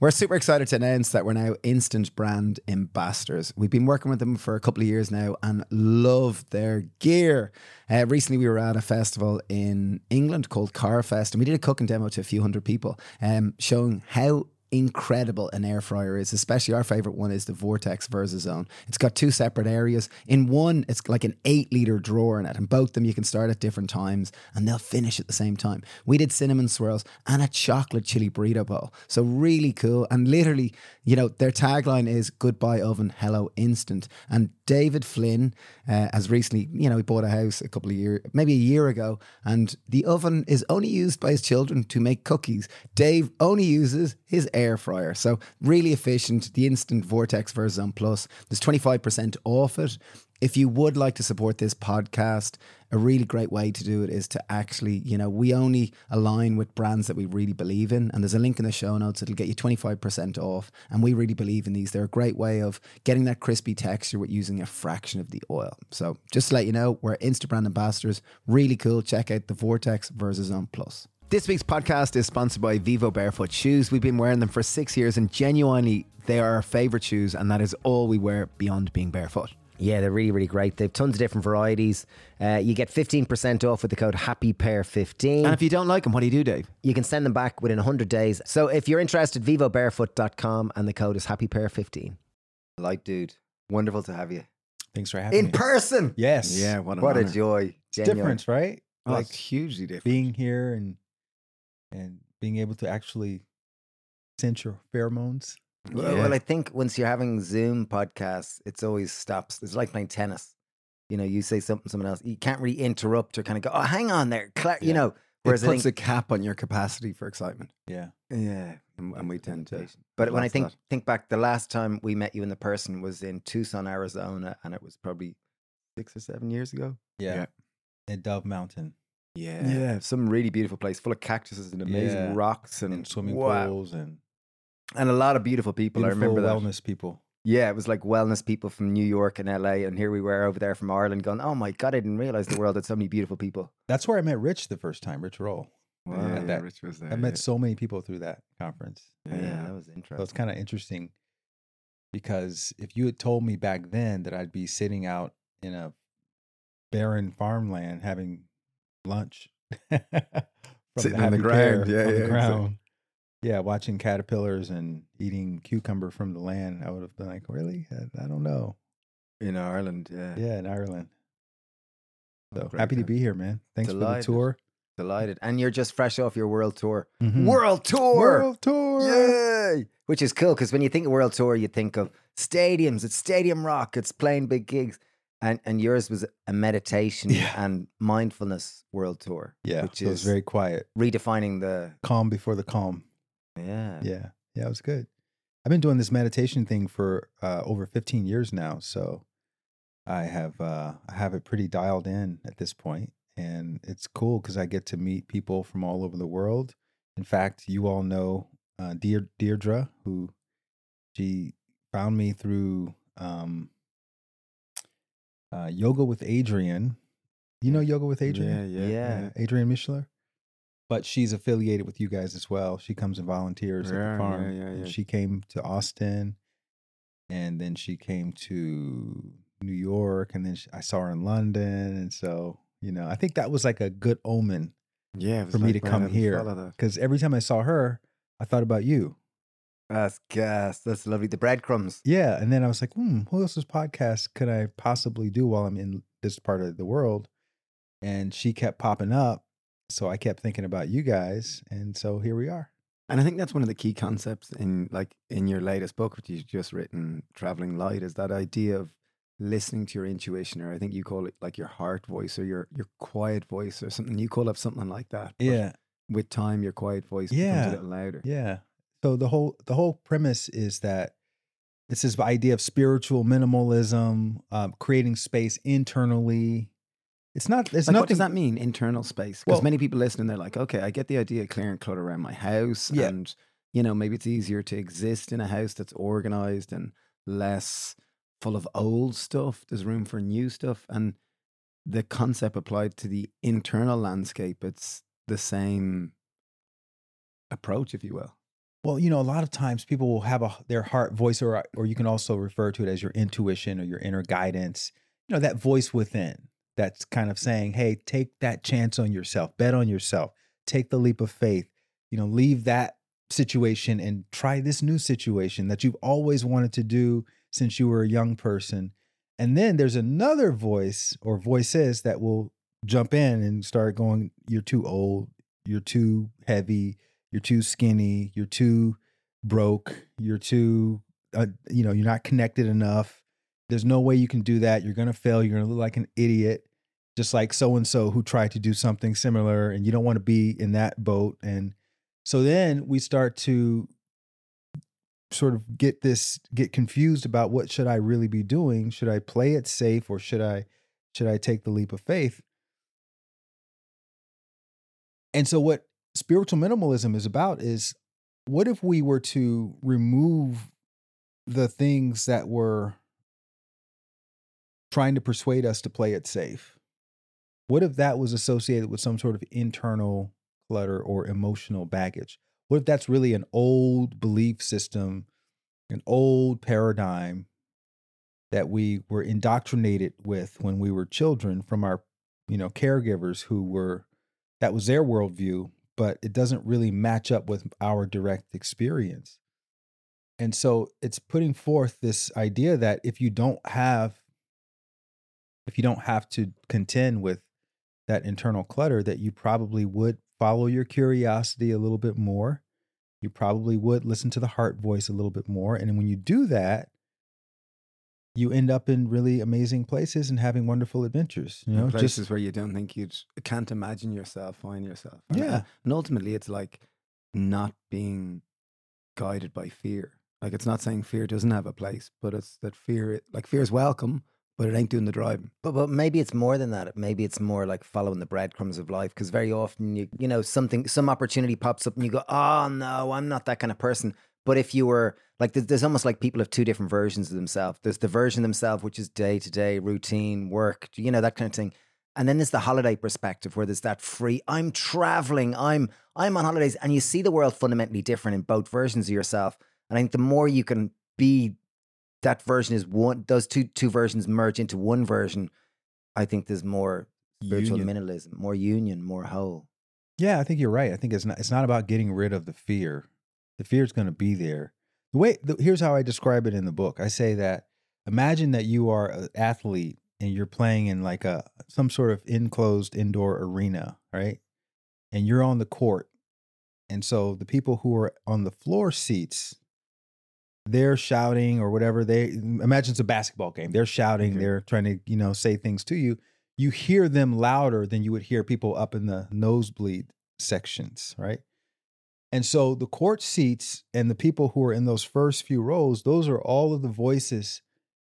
We're super excited to announce that we're now instant brand ambassadors. We've been working with them for a couple of years now and love their gear. Uh, recently, we were at a festival in England called Carfest, and we did a cooking demo to a few hundred people, um, showing how incredible an air fryer is. Especially our favorite one is the Vortex VersaZone. It's got two separate areas. In one, it's like an eight liter drawer in it, and both them you can start at different times, and they'll finish at the same time. We did cinnamon swirls and a chocolate chili burrito bowl. So really cool. And literally, you know, their tagline is "Goodbye oven, hello instant." And David Flynn uh, has recently, you know, he bought a house a couple of years, maybe a year ago, and the oven is only used by his children to make cookies. Dave only uses his air fryer. So really efficient. The Instant Vortex VersaZone Plus. There's 25% off it. If you would like to support this podcast, a really great way to do it is to actually, you know, we only align with brands that we really believe in. And there's a link in the show notes. It'll get you 25% off. And we really believe in these. They're a great way of getting that crispy texture with using a fraction of the oil. So just to let you know, we're Instant brand ambassadors. Really cool. Check out the Vortex VersaZone Plus. This week's podcast is sponsored by Vivobarefoot Shoes. We've been wearing them for six years and genuinely they are our favorite shoes, and that is all we wear beyond being barefoot. Yeah, they're really, really great. They've tons of different varieties. Uh, you get 15% off with the code HappyPear15. And if you don't like them, what do you do, Dave? You can send them back within 100 days. So if you're interested, vivobarefoot.com and the code is HappyPear15. Light dude, wonderful to have you Thanks for having in me. In person. Yes. Yeah, what, an What a honor. joy. It's Genuine. difference, right? Oh, like hugely different. being here and and being able to actually sense your pheromones. Well, Yeah. well, I think once you're having Zoom podcasts, it's always stops. It's like playing tennis. You know, you say something, someone else, you can't really interrupt or kind of go, "Oh, hang on there," Cla- you Yeah. know. it Whereas I puts think, a cap on your capacity for excitement. Yeah. yeah, And, and we tend to. temptation. But when I think that. think back, the last time we met you in the person was in Tucson, Arizona, and it was probably six or seven years ago. Yeah. Yeah. At Dove Mountain Yeah. Yeah, some really beautiful place full of cactuses and amazing Yeah. rocks and, and swimming wow. pools and and a lot of beautiful people. beautiful I remember that. wellness people. Yeah, it was like wellness people from New York and LA, and here we were over there from Ireland, going, "Oh my god, I didn't realize the world had so many beautiful people." That's where I met Rich the first time, Rich Roll. Wow, Yeah, yeah, that- Rich was there. I met yeah. so many people through that conference. Yeah, Yeah. that was interesting. So it's kind of interesting because if you had told me back then that I'd be sitting out in a barren farmland having lunch from Sitting on the ground. Yeah, yeah, the exactly. Yeah, watching caterpillars and eating cucumber from the land, I would have been like, really? I, I don't know. in Ireland. Yeah, Yeah, in Ireland. Oh, So great happy to be here, man. Thanks Delighted. for the tour. delighted. And you're just fresh off your world tour. Mhm. World tour. World tour. Yay! Which is cool because when you think of world tour, you think of stadiums. It's stadium rock. It's playing big gigs. And and yours was a meditation Yeah. and mindfulness world tour. Yeah, which so it was is very quiet. redefining the Calm before the calm. yeah. Yeah. Yeah, it was good. I've been doing this meditation thing for uh, over 15 years now, so I have uh, I have it pretty dialed in at this point, and it's cool because I get to meet people from all over the world. In fact, you all know uh, Deir- Deirdre, who she found me through um, uh, Yoga with Adriene. You know Yoga with Adriene? Yeah, yeah, Yeah. yeah. Adriene Mishler. But she's affiliated with you guys as well. She comes and volunteers at the farm. yeah, And yeah. she came to Austin, and then she came to New York, and then she, I saw her in London, and so you know, I think that was like a good omen Yeah, for me to come here because every time I saw her, I thought about you. That's gas. That's lovely. The breadcrumbs. Yeah, and then I was like, hmm, who else's podcast could I possibly do while I'm in this part of the world? And she kept popping up, so I kept thinking about you guys, and so here we are. And I think that's one of the key concepts in like in your latest book, which you've just written, Traveling Light, is that idea of listening to your intuition, or I think you call it like your heart voice or your your quiet voice or something. You call it something like that. Yeah, with time, your quiet voice Yeah. becomes a little louder. Yeah. So the whole the whole premise is that it's this idea of spiritual minimalism, um, creating space internally. It's not. There's Like, nothing. what does that mean, internal space? Because Well- many people listening, they're like, okay, I get the idea of clearing clutter around my house. Yeah. And, you know, maybe it's easier to exist in a house that's organized and less full of old stuff. There's room for new stuff. And the concept applied to the internal landscape, it's the same approach, if you will. Well, you know, a lot of times people will have a their heart voice, or or you can also refer to it as your intuition or your inner guidance. You know, that voice within that's kind of saying, "Hey, take that chance on yourself, bet on yourself, take the leap of faith. You know, leave that situation and try this new situation that you've always wanted to do since you were a young person." And then there's another voice or voices that will jump in and start going, "You're too old. You're too heavy." You're too skinny, you're too broke, you're too, uh, you know, you're not connected enough. There's no way you can do that. You're going to fail. You're going to look like an idiot, just like so and so who tried to do something similar, and you don't want to be in that boat. And so then we start to sort of get this get confused about what should I really be doing? Should I play it safe or should I should I take the leap of faith? And so what spiritual minimalism is about is what if we were to remove the things that were trying to persuade us to play it safe? What if that was associated with some sort of internal clutter or emotional baggage? What if that's really an old belief system, an old paradigm that we were indoctrinated with when we were children from our, you know, caregivers who were that was their worldview but it doesn't really match up with our direct experience. And so it's putting forth this idea that if you don't have if you don't have to contend with that internal clutter that you probably would follow your curiosity a little bit more. You probably would listen to the heart voice a little bit more and when you do that, you end up in really amazing places and having wonderful adventures. You know, places just where you don't think you'd can't imagine yourself, find yourself. And, Yeah. and ultimately, it's like not being guided by fear. Like it's not saying fear doesn't have a place, but it's that fear, like fear is welcome, but it ain't doing the driving. But but maybe it's more than that. Maybe it's more like following the breadcrumbs of life. Because very often you you know something some opportunity pops up and you go, oh no, I'm not that kind of person. But if you were like, there's, there's almost like people have two different versions of themselves. There's the version of themselves which is day to day routine work, you know that kind of thing. And then there's the holiday perspective where there's that free. I'm traveling. I'm I'm on holidays, and you see the world fundamentally different in both versions of yourself. And I think the more you can be that version is one those two two versions merge into one version i think there's more spiritual Union. minimalism more union more whole Yeah, I think you're right. I think it's not it's not about getting rid of the fear. The fear is going to be there. The way the, here's how I describe it in the book. I say that imagine that you are an athlete and you're playing in like a some sort of enclosed indoor arena, right? And you're on the court. And so the people who are on the floor seats they're shouting or whatever they imagine it's a basketball game. They're shouting, Okay. they're trying to, you know, say things to you. You hear them louder than you would hear people up in the nosebleed sections, right? And so the court seats and the people who are in those first few rows, those are all of the voices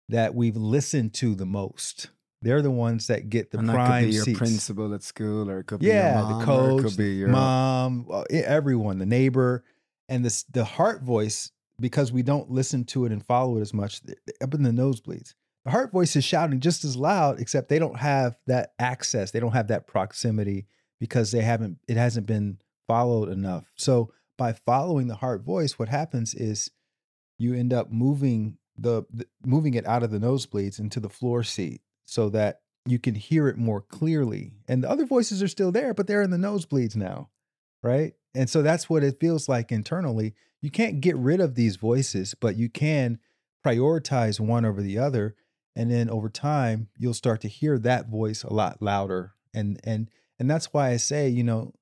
that we've listened to the most. They're the ones that get the and prime could be your seats. principal at school, or it could be yeah, your mom, the or it coach, could be your mom, uh, everyone, the neighbor, and this the heart voice because we don't listen to it and follow it as much up in the nosebleeds. The heart voice is shouting just as loud, except they don't have that access. They don't have that proximity because they haven't. It hasn't been followed enough. So by following the heart voice, what happens is you end up moving the, the moving it out of the nosebleeds into the floor seat so that you can hear it more clearly. And the other voices are still there, but they're in the nosebleeds now, right? And so that's what it feels like internally. You can't get rid of these voices, but you can prioritize one over the other. And then over time, you'll start to hear that voice a lot louder. And and and that's why I say, you know,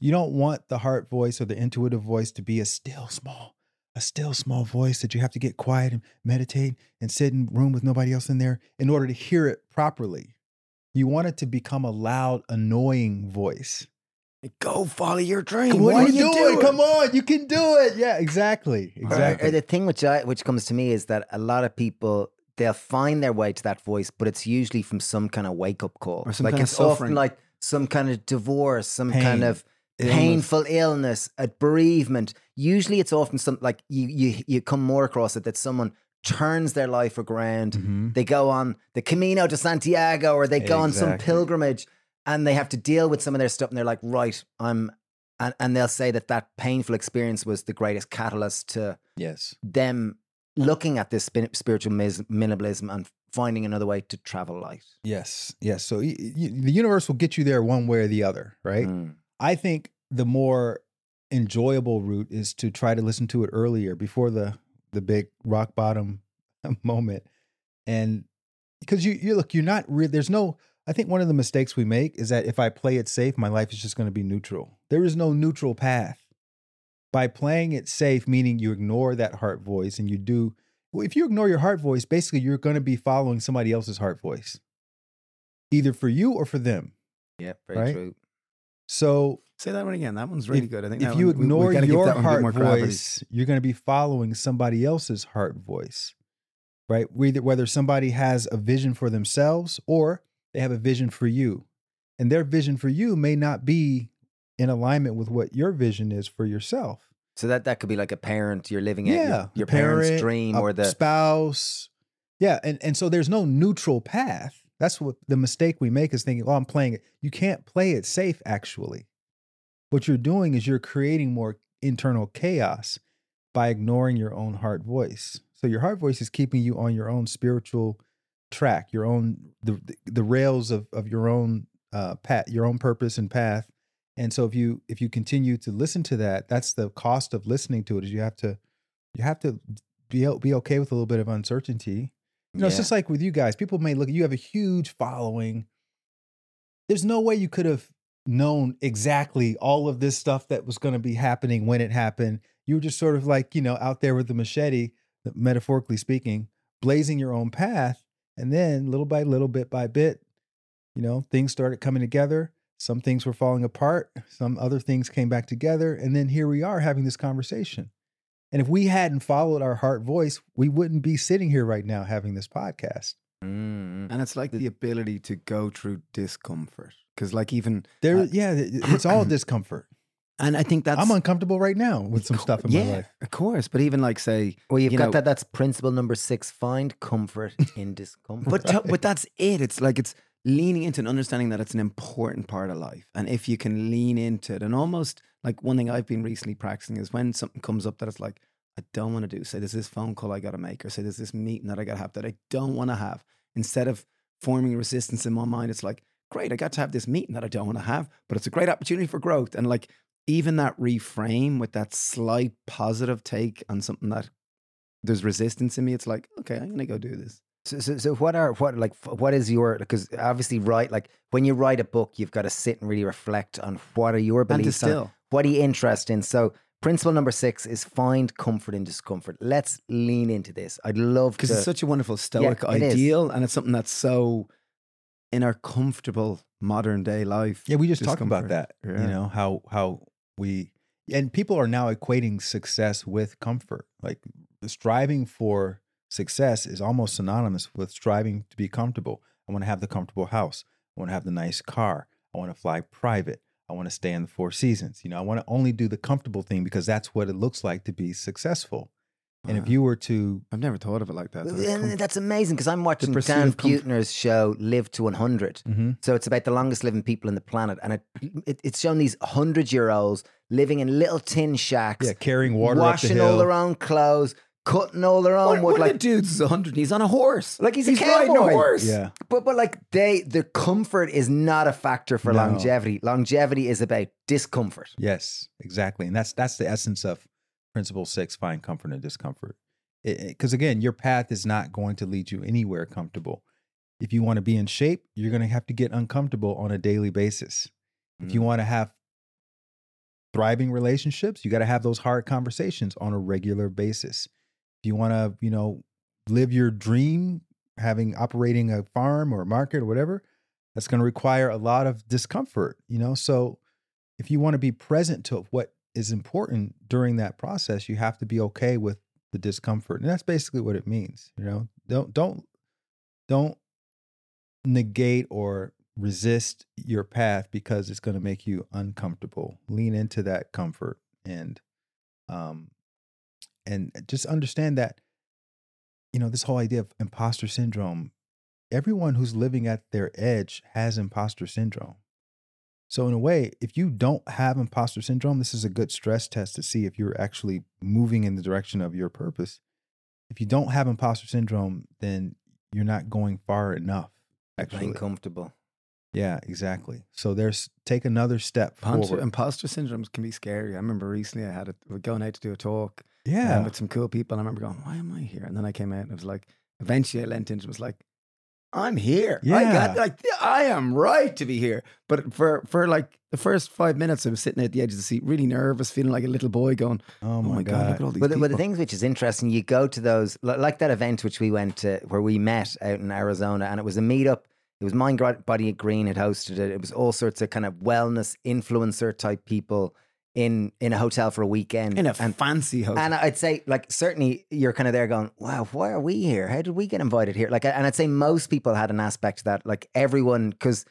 you don't want the heart voice or the intuitive voice to be a still small, a still small voice that you have to get quiet and meditate and sit in a room with nobody else in there in order to hear it properly. You want it to become a loud, annoying voice. go follow your dream. what, What are you doing? doing? Come on, you can do it. Yeah, exactly. Or- or Exactly. the thing which I which comes to me is that a lot of people they'll find their way to that voice but it's usually from some kind of wake up call Or some like kind of it's often like some kind of divorce some Pain, kind of illness. painful illness a bereavement usually it's often some like you you you come more across it that someone turns their life around Mhm. they go on the Camino de Santiago or they go on some pilgrimage and they have to deal with some of their stuff and they're like, right, I'm and and they'll say that that painful experience was the greatest catalyst to Yes. them looking at this spiritual mis- minimalism and finding another way to travel light. Yes. Yes. So y- y- the universe will get you there one way or the other, right? Mm. I think the more enjoyable route is to try to listen to it earlier before the the big rock bottom moment. And because you you look, you're not re- there's no I think one of the mistakes we make is that if I play it safe, my life is just going to be neutral. There is no neutral path. By playing it safe, meaning you ignore that heart voice and you do well, if you ignore your heart voice, basically you're going to be following somebody else's heart voice. Either for you or for them. Yeah, very Right? true. So Say that one again. That one's really if, good. I think if you one- we- we ignore gotta give your that one a bit heart more gravity. voice, you're going to be following somebody else's heart voice, right? Whether whether somebody has a vision for themselves or they have a vision for you, and their vision for you may not be in alignment with what your vision is for yourself. So that that could be like a parent you're living at yeah, your, a your parents' dream a or the spouse. Yeah, and and so there's no neutral path. That's what the mistake we make is thinking, "Oh, I'm playing it." You can't play it safe. Actually, what you're doing is you're creating more internal chaos by ignoring your own heart voice. So your heart voice is keeping you on your own spiritual track, your own the the rails of of your own uh path, your own purpose and path. And so if you if you continue to listen to that, that's the cost of listening to it is you have to you have to be be okay with a little bit of uncertainty. You know, it's just like with you guys. People may look, you have a huge following. There's no way you could have known exactly all of this stuff that was going to be happening when it happened. You were just sort of like, you know, out there with the machete, metaphorically speaking, blazing your own path. And then little by little, bit by bit, you know, things started coming together. Some things were falling apart, some other things came back together. And then here we are having this conversation. And if we hadn't followed our heart voice, we wouldn't be sitting here right now having this podcast. Mm. And it's like the ability to go through discomfort. Because, like, even, There, Uh, yeah, it's all discomfort. and I think that's. I'm uncomfortable right now with some stuff in yeah, my life. Of course. But even, like, say, Well, you've you got know- that. That's principle number six: find comfort in discomfort. but to- but that's it. It's like it's leaning into and understanding that it's an important part of life, and if you can lean into it, and almost like one thing I've been recently practicing is when something comes up that it's like I don't want to do. Say there's this phone call I got to make, or say there's this meeting that I got to have that I don't want to have. Instead of forming resistance in my mind, it's like great, I got to have this meeting that I don't want to have, but it's a great opportunity for growth, and like even that reframe with that slight positive take on something that there's resistance in me, it's like okay, I'm gonna go do this. So, so, so what are what like what is your because obviously write like when you write a book you've got to sit and really reflect on what are your And beliefs on what are you interested in so principle number six is find comfort in discomfort let's lean into this I'd love because it's such a wonderful stoic it is. ideal and it's something that's so in our comfortable modern day life Yeah, we just talked about that. Yeah. You know how how we and people are now equating success with comfort. Like striving for success is almost synonymous with striving to be comfortable. I want to have the comfortable house. I want to have the nice car. I want to fly private. I want to stay in the four seasons. You know, I want to only do the comfortable thing because that's what it looks like to be successful. And if you were to I've never thought of it like that that com- that's amazing because I'm watching pursuit Dan of comfort. Buettner's show Live to 100 Mhm. So it's about the longest living people on the planet, and it, it it's shown these hundred year olds living in little tin shacks, yeah, carrying water washing up the hill. all their own clothes, cutting all their own one, wood. one Like, of the dudes is 100 he's on a horse Like he's a riding a horse yeah. but but like they, the comfort is not a factor for No. longevity. Longevity is about discomfort. Yes, exactly, and that's that's the essence of principle six: find comfort in discomfort. Because again, your path is not going to lead you anywhere comfortable. If you want to be in shape, you're going to have to get uncomfortable on a daily basis. If Mm. you want to have thriving relationships, you got to have those hard conversations on a regular basis. You want to, you know, live your dream, having operating a farm or a market or whatever, that's going to require a lot of discomfort, you know? So if you want to be present to what is important during that process, you have to be okay with the discomfort. And that's basically what it means, you know? Don't don't don't negate or resist your path because it's going to make you uncomfortable. Lean into that comfort and um and uh, just understand that you know this whole idea of imposter syndrome everyone who's living at their edge has imposter syndrome So in a way, if you don't have imposter syndrome, this is a good stress test to see if you're actually moving in the direction of your purpose. If you don't have imposter syndrome, then you're not going far enough. Actually, Being comfortable. Yeah, exactly. So there's take another step Imposter, forward. imposter syndromes can be scary. I remember recently I had it we were going out to do a talk um, Yeah, with some cool people. And I remember going, why am I here? And then I came out and it was like, eventually I leant into it was like, I'm here. I Yeah. got like I am right to be here. But for for like the first five minutes, I was sitting at the edge of the seat, really nervous, feeling like a little boy, going, oh "Oh my, my god, god. look at all these But the, people." but the things which is interesting, you go to those like that event which we went to where we met out in Arizona, and it was a meetup. It was Mind Body Green had hosted it. It was all sorts of kind of wellness influencer type people in in a hotel for a weekend. in a and fancy hotel. and I'd say, like, certainly you're kind of there going, wow, why are we here? How did we get invited here? Like, and I'd say most people had an aspect that. Like, everyone, because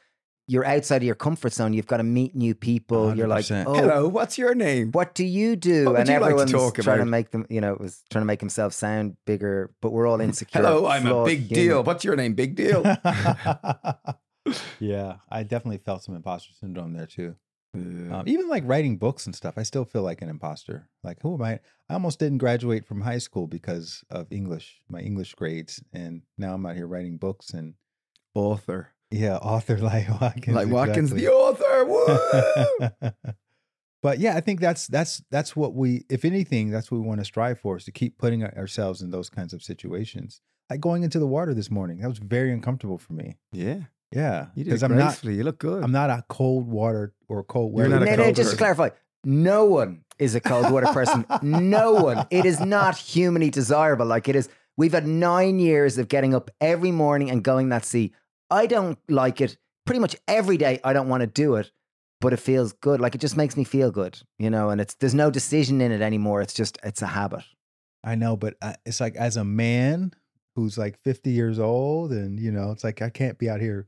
you're outside of your comfort zone, you've got to meet new people. You're like, oh, Hello, what's your name? what do you do? What would and you like to everyone's talk trying to about? make them, you know, it was trying to make himself sound bigger, but we're all insecure. Hello, I'm a big human. deal. What's your name? Big deal. yeah, I definitely felt some imposter syndrome there too. Yeah. Um, even like writing books and stuff, I still feel like an imposter. Like, who am I? I almost didn't graduate from high school because of English, my English grades, and now I'm out here writing books and author. Yeah, author like Watkins. like Watkins, exactly. the author. Woo! but yeah, I think that's that's that's what we, if anything, that's what we want to strive for is to keep putting ourselves in those kinds of situations. Like going into the water this morning, that was very uncomfortable for me. yeah, Yeah, you did because I'm not gracefully. you look good. I'm not a cold water or cold You're not a No, no, cold just to clarify, no one is a cold water person. no one. It is not humanly desirable. Like it is. We've had nine years of getting up every morning and going that sea. I don't like it. Pretty much every day, I don't want to do it, but it feels good. Like it just makes me feel good, you know. And it's there's no decision in it anymore. It's just it's a habit. I know, but I, it's like as a man who's like 50 years old, and you know, it's like I can't be out here,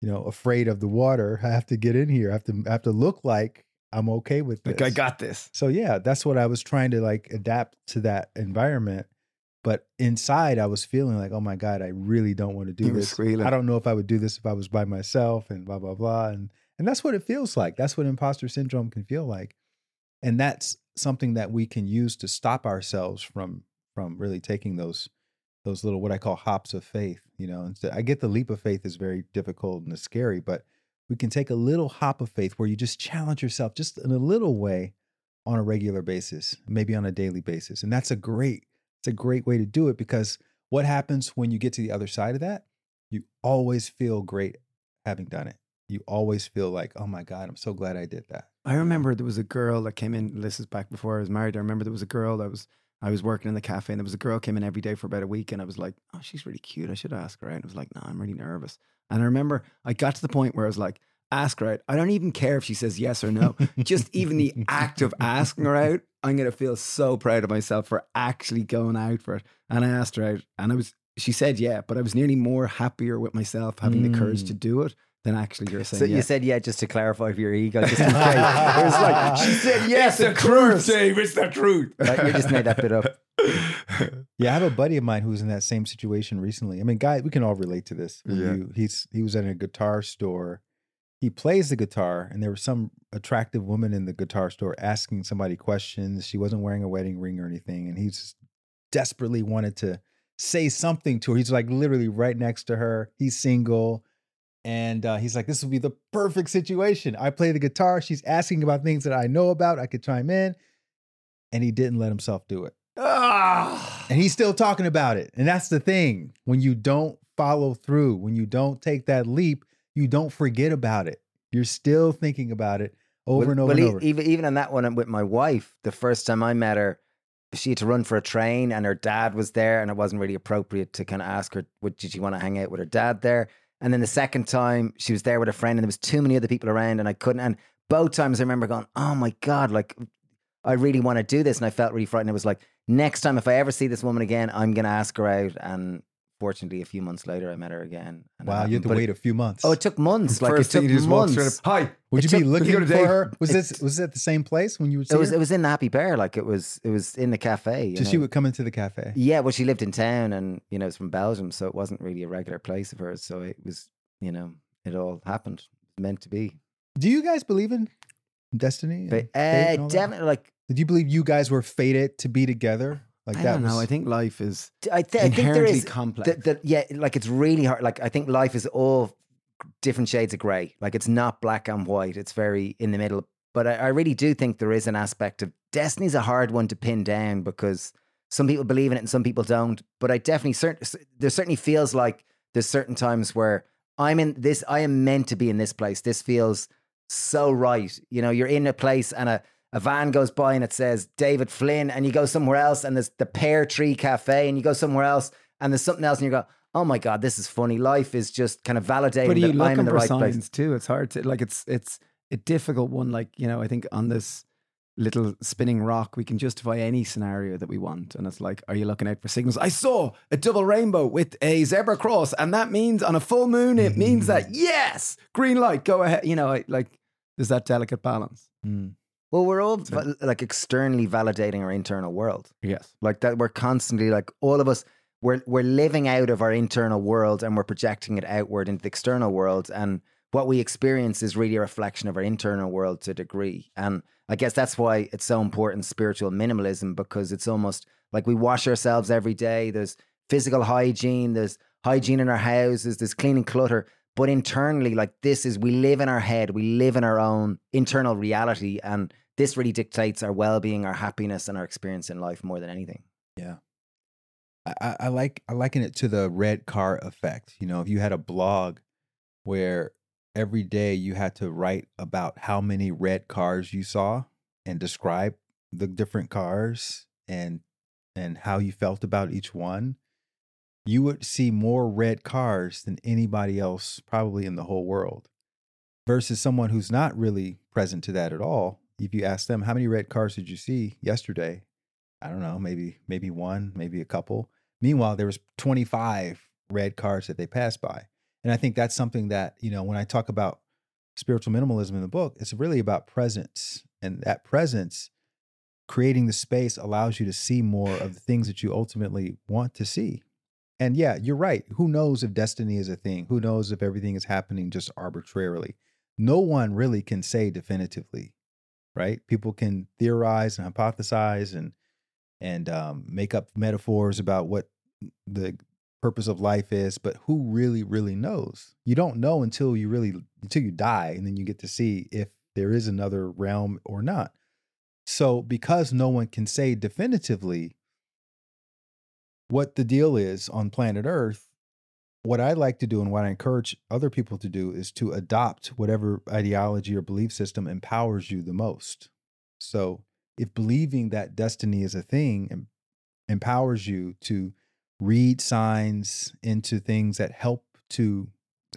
you know, afraid of the water. I have to get in here. I have to I have to look like I'm okay with this. like I got this. so yeah, that's what I was trying to like adapt to that environment. But inside, I was feeling like, oh my god, I really don't want to do You this. I don't know if I would do this if I was by myself, and blah blah blah. And and that's what it feels like. That's what imposter syndrome can feel like, and that's something that we can use to stop ourselves from from really taking those those little what I call hops of faith. You know, instead, I get the leap of faith is very difficult and it's scary, but we can take a little hop of faith where you just challenge yourself just in a little way on a regular basis, maybe on a daily basis, and that's a great it's a great way to do it because what happens when you get to the other side of that? You always feel great having done it. You always feel like, oh my God, I'm so glad I did that. I remember there was a girl that came in. This is back before I was married. I remember there was a girl that was. I was working in the cafe, and there was a girl came in every day for about a week, and I was like, "Oh, she's really cute. I should ask her out." And I was like, "No, I'm really nervous." And I remember I got to the point where I was like, "Ask her out. I don't even care if she says yes or no. Just even the act of asking her out, I'm gonna feel so proud of myself for actually going out for it." And I asked her out, and I was. She said yeah, but I was nearly more happier with myself having the courage to hmm. do it than actually her saying So yeah. you said yeah, just to clarify for your ego, just in case. it was like she said yes, it's the truth, course. Dave. It's the truth. Right, you just made that bit up. Yeah, I have a buddy of mine who was in that same situation recently. I mean, guy, we can all relate to this. Yeah. you- he's he was at a guitar store. He plays the guitar, and there was some attractive woman in the guitar store asking somebody questions. She wasn't wearing a wedding ring or anything, and he just desperately wanted to say something to her. He's like literally right next to her. He's single. And uh, he's like, this will be the perfect situation. I play the guitar. She's asking about things that I know about. I could chime in. And he didn't let himself do it. Ah. And he's still talking about it. And that's the thing. When you don't follow through, when you don't take that leap, you don't forget about it. You're still thinking about it over Well- and over well, and over. Even even on that one uh, with my wife, the first time I met her, she had to run for a train, and her dad was there, and it wasn't really appropriate to kind of ask her, "Would did she want to hang out with her dad there?" And then the second time, she was there with a friend, and there was too many other people around, and I couldn't. And both times, I remember going, "Oh my god!" Like I really want to do this, and I felt really frightened. It was like next time, if I ever see this woman again, I'm going to ask her out. And fortunately, a few months later, I met her again. wow, you had to But wait it- a few months. Oh, it took months. Like First it took thing you just walked months. straight up. Hi. Would it you be took- you looking for date? her? Was It- this was it at the same place when you would see It was her? it was in the Happy Pear, like it was it was in the cafe. so she would come into the cafe. Yeah, well, she lived in town, and you know, it's from Belgium, so it wasn't really a regular place of hers. So it was, you know, it all happened, meant to be. Do you guys believe in destiny? But uh, all that? definitely, like Did you believe you guys were fated to be together? Like I that don't know. was- I think life is I, th- I think there inherently complex. that, that yeah, like it's really hard. Like I think life is all different shades of grey. Like it's not black and white. It's very in the middle. But I, I really do think there is an aspect of destiny's a hard one to pin down because some people believe in it and some people don't. But I definitely certain there certainly feels like there's certain times where I'm in this. I am meant to be in this place. This feels so right. You know, you're in a place and a a van goes by and it says David Flynn, and you go somewhere else and there's the Pear Tree Cafe, and you go somewhere else and there's something else, and you go, oh my god, this is funny. Life is just kind of validating but are you that I'm looking for right signs place. too? It's hard to like. It's it's a difficult one. Like you know, I think on this little spinning rock, we can justify any scenario that we want, and it's like, are you looking out for signals? I saw a double rainbow with a zebra cross, and that means on a full moon, it means that yes, green light, go ahead. You know, I, like there's that delicate balance. Mm. Well, we're all va- like externally validating our internal world. Yes. Like that, we're constantly like all of us. We're we're living out of our internal world and we're projecting it outward into the external world. And what we experience is really a reflection of our internal world to a degree. And I guess that's why it's so important spiritual minimalism because it's almost like we wash ourselves every day. There's physical hygiene. There's hygiene in our houses. There's cleaning clutter. But internally, like this is we live in our head. We live in our own internal reality, and this really dictates our well-being, our happiness, and our experience in life more than anything. yeah I- I like I liken it to the red car effect. You know, if you had a blog where every day you had to write about how many red cars you saw and describe the different cars and and how you felt about each one, you would see more red cars than anybody else probably in the whole world. Versus someone who's not really present to that at all. If you ask them how many red cars did you see yesterday, I don't know, maybe maybe one, maybe a couple. Meanwhile, there was 25 red cars that they passed by. And I think that's something that, you know, when I talk about spiritual minimalism in the book, it's really about presence. And that presence, creating the space allows you to see more of the things that you ultimately want to see. And yeah, you're right. Who knows if destiny is a thing? Who knows if everything is happening just arbitrarily? No one really can say definitively, right? People can theorize and hypothesize and and um, make up metaphors about what the purpose of life is, but who really, really knows? You don't know until you really until you die, and then you get to see if there is another realm or not. So, because no one can say definitively what the deal is on planet Earth, what I like to do and what I encourage other people to do is to adopt whatever ideology or belief system empowers you the most. So, if believing that destiny is a thing empowers you to read signs into things that help to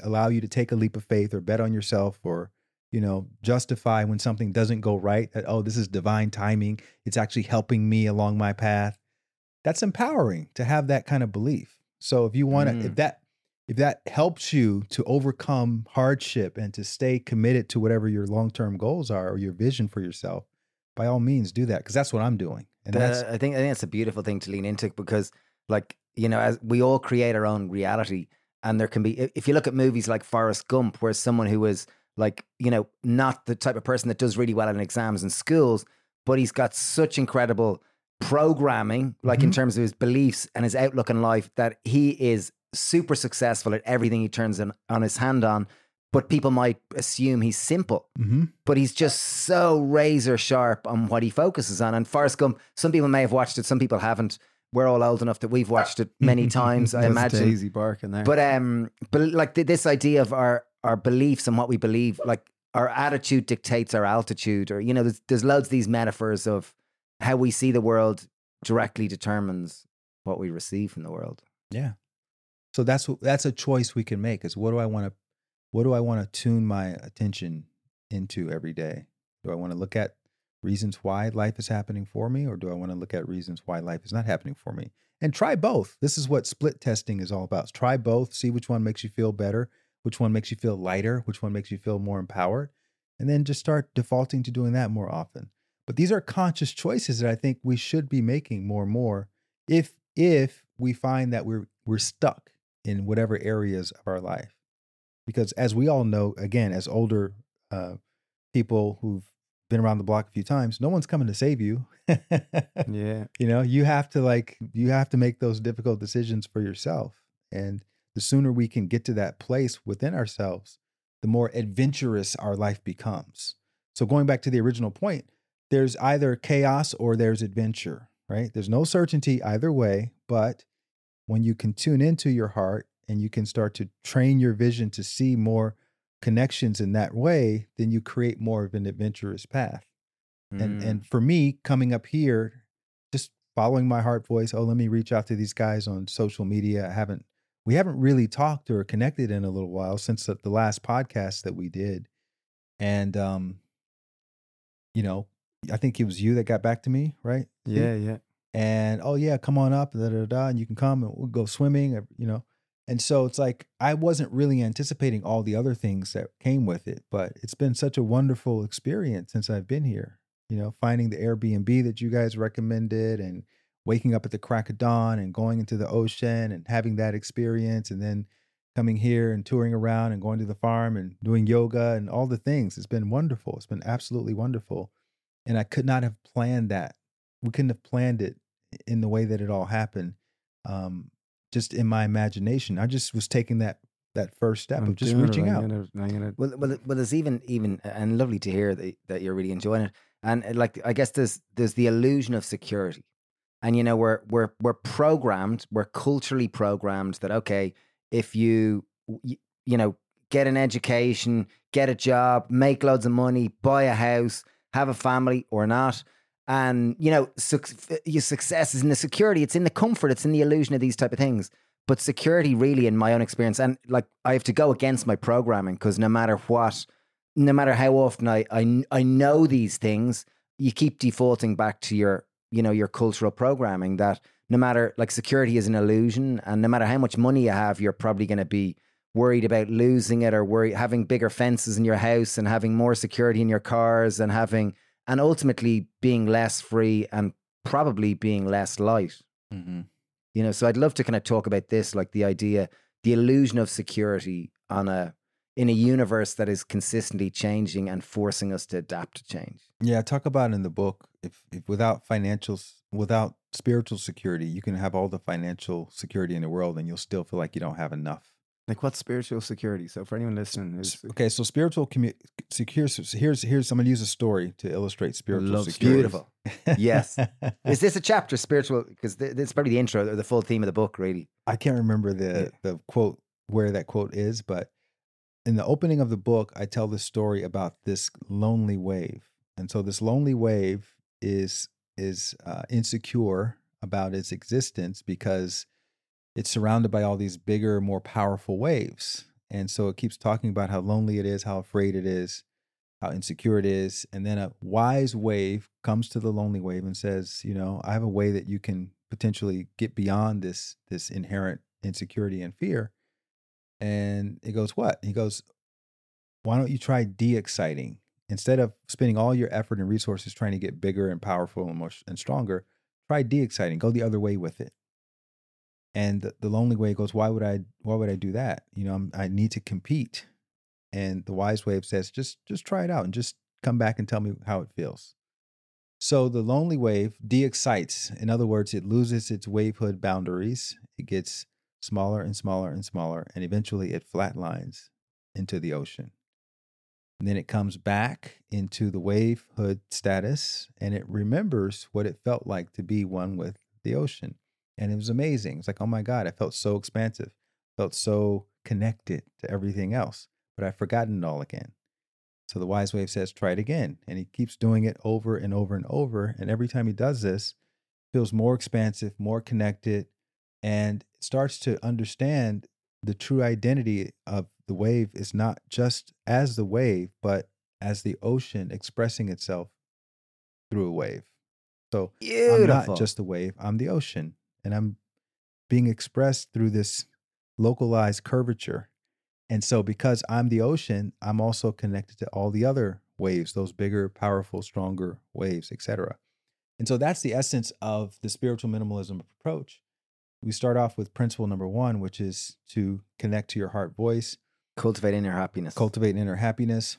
allow you to take a leap of faith or bet on yourself or you know justify when something doesn't go right that oh this is divine timing it's actually helping me along my path that's empowering to have that kind of belief so if you want to if Mm. that if that helps you to overcome hardship and to stay committed to whatever your long-term goals are or your vision for yourself by all means do that because that's what i'm doing and that's I think I think that's a beautiful thing to lean into because, like you know, as we all create our own reality, and there can be if you look at movies like Forrest Gump, where someone who is like you know not the type of person that does really well in exams and schools, but he's got such incredible programming, like in Mhm. terms of his beliefs and his outlook in life, that he is super successful at everything he turns on, on his hand on. But people might assume he's simple Mhm. but he's just so razor sharp on what he focuses on. And Forrest Gump, some people may have watched it, some people haven't. We're all old enough that we've watched it many times, I imagine. Daisy barking there. But um, but like th- this idea of our our beliefs and what we believe, like our attitude dictates our altitude, or you know, there's there's loads of these metaphors of how we see the world directly determines what we receive from the world. Yeah. So that's that's a choice we can make is what do I want to what do I want to tune my attention into every day? Do I want to look at reasons why life is happening for me or do I want to look at reasons why life is not happening for me? And try both. This is what split testing is all about. Try both, see which one makes you feel better, which one makes you feel lighter, which one makes you feel more empowered, and then just start defaulting to doing that more often. But these are conscious choices that I think we should be making more and more if if we find that we're we're stuck in whatever areas of our life because as we all know again as older uh, people who've been around the block a few times, no one's coming to save you. Yeah. you know, you have to like you have to make those difficult decisions for yourself. And the sooner we can get to that place within ourselves, the more adventurous our life becomes. So going back to the original point, there's either chaos or there's adventure, right? There's no certainty either way, but when you can tune into your heart and you can start to train your vision to see more connections in that way, then you create more of an adventurous path. And Mm. and for me, coming up here, just following my heart voice, oh, let me reach out to these guys on social media. I haven't we haven't really talked or connected in a little while since the, the last podcast that we did. And um, you know, I think it was you that got back to me, right? Yeah, yeah. And oh yeah, come on up, da, da, da, and you can come and we'll go swimming, or, you know. And so it's like I wasn't really anticipating all the other things that came with it, but it's been such a wonderful experience since I've been here. You know, finding the Airbnb that you guys recommended and waking up at the crack of dawn and going into the ocean and having that experience and then coming here and touring around and going to the farm and doing yoga and all the things. It's been wonderful. It's been absolutely wonderful. And I could not have planned that. We couldn't have planned it in the way that it all happened. Um, just in my imagination. I just was taking that that first step I'm of just doing it. reaching I'm out. gonna- I'm gonna- Well, well, well, it's even even and lovely to hear that that you're really enjoying it. And uh, like, I guess there's there's the illusion of security, and you know we're we're we're programmed, we're culturally programmed that okay, if you you, you know get an education, get a job, make loads of money, buy a house, have a family or not. And you know, suc- your success is in the security. It's in the comfort. It's in the illusion of these type of things. But security, really, in my own experience, and like I have to go against my programming because no matter what, no matter how often I, I I know these things, you keep defaulting back to your you know your cultural programming that no matter like security is an illusion, and no matter how much money you have, you're probably going to be worried about losing it or worry having bigger fences in your house and having more security in your cars and having and ultimately being less free and probably being less light. Mhm. You know, so I'd love to kind of talk about this, like the idea, the illusion of security on a in a universe that is consistently changing and forcing us to adapt to change. Yeah, I talk about in the book if, if without financials, without spiritual security, you can have all the financial security in the world and you'll still feel like you don't have enough. Like what's spiritual security? So for anyone listening, who's Okay, so spiritual commu- secure. so Here's here's I'm gonna use a story to illustrate spiritual love security. Beautiful. Yes. Is this a chapter spiritual? Because th- is probably the intro or the full theme of the book, really. I can't remember the the quote where that quote is, but in the opening of the book, I tell the story about this lonely wave, and so this lonely wave is is uh, insecure about its existence because it's surrounded by all these bigger, more powerful waves, and so it keeps talking about how lonely it is, how afraid it is, how insecure it is, and then a wise wave comes to the lonely wave and says, you know, I have a way that you can potentially get beyond this this inherent insecurity and fear. And it goes, what? He goes, why don't you try de-exciting instead of spending all your effort and resources trying to get bigger and powerful and more and stronger? Try de-exciting. Go the other way with it. And the, lonely way goes, why would I? Why would I do that? You know, I'm, I need to compete. And the wise wave says, just just try it out and just come back and tell me how it feels. So the lonely wave de-excites. In other words, it loses its wavehood boundaries. It gets smaller and smaller and smaller, and eventually it flatlines into the ocean. And then it comes back into the wavehood status and it remembers what it felt like to be one with the ocean. And it was amazing. It's like, oh my God, I felt so expansive, felt so connected to everything else, but I've forgotten it all again. So the wise wave says, try it again. And he keeps doing it over and over and over. And every time he does this, feels more expansive, more connected, and starts to understand the true identity of the wave is not just as the wave, but as the ocean expressing itself through a wave. So I'm not just the wave, I'm the ocean. And I'm being expressed through this localized curvature. And so, because I'm the ocean, I'm also connected to all the other waves, those bigger, powerful, stronger waves, etc. And so, that's the essence of the spiritual minimalism approach. We start off with principle number one, which is to connect to your heart voice, Cultivate inner happiness. cultivate inner happiness.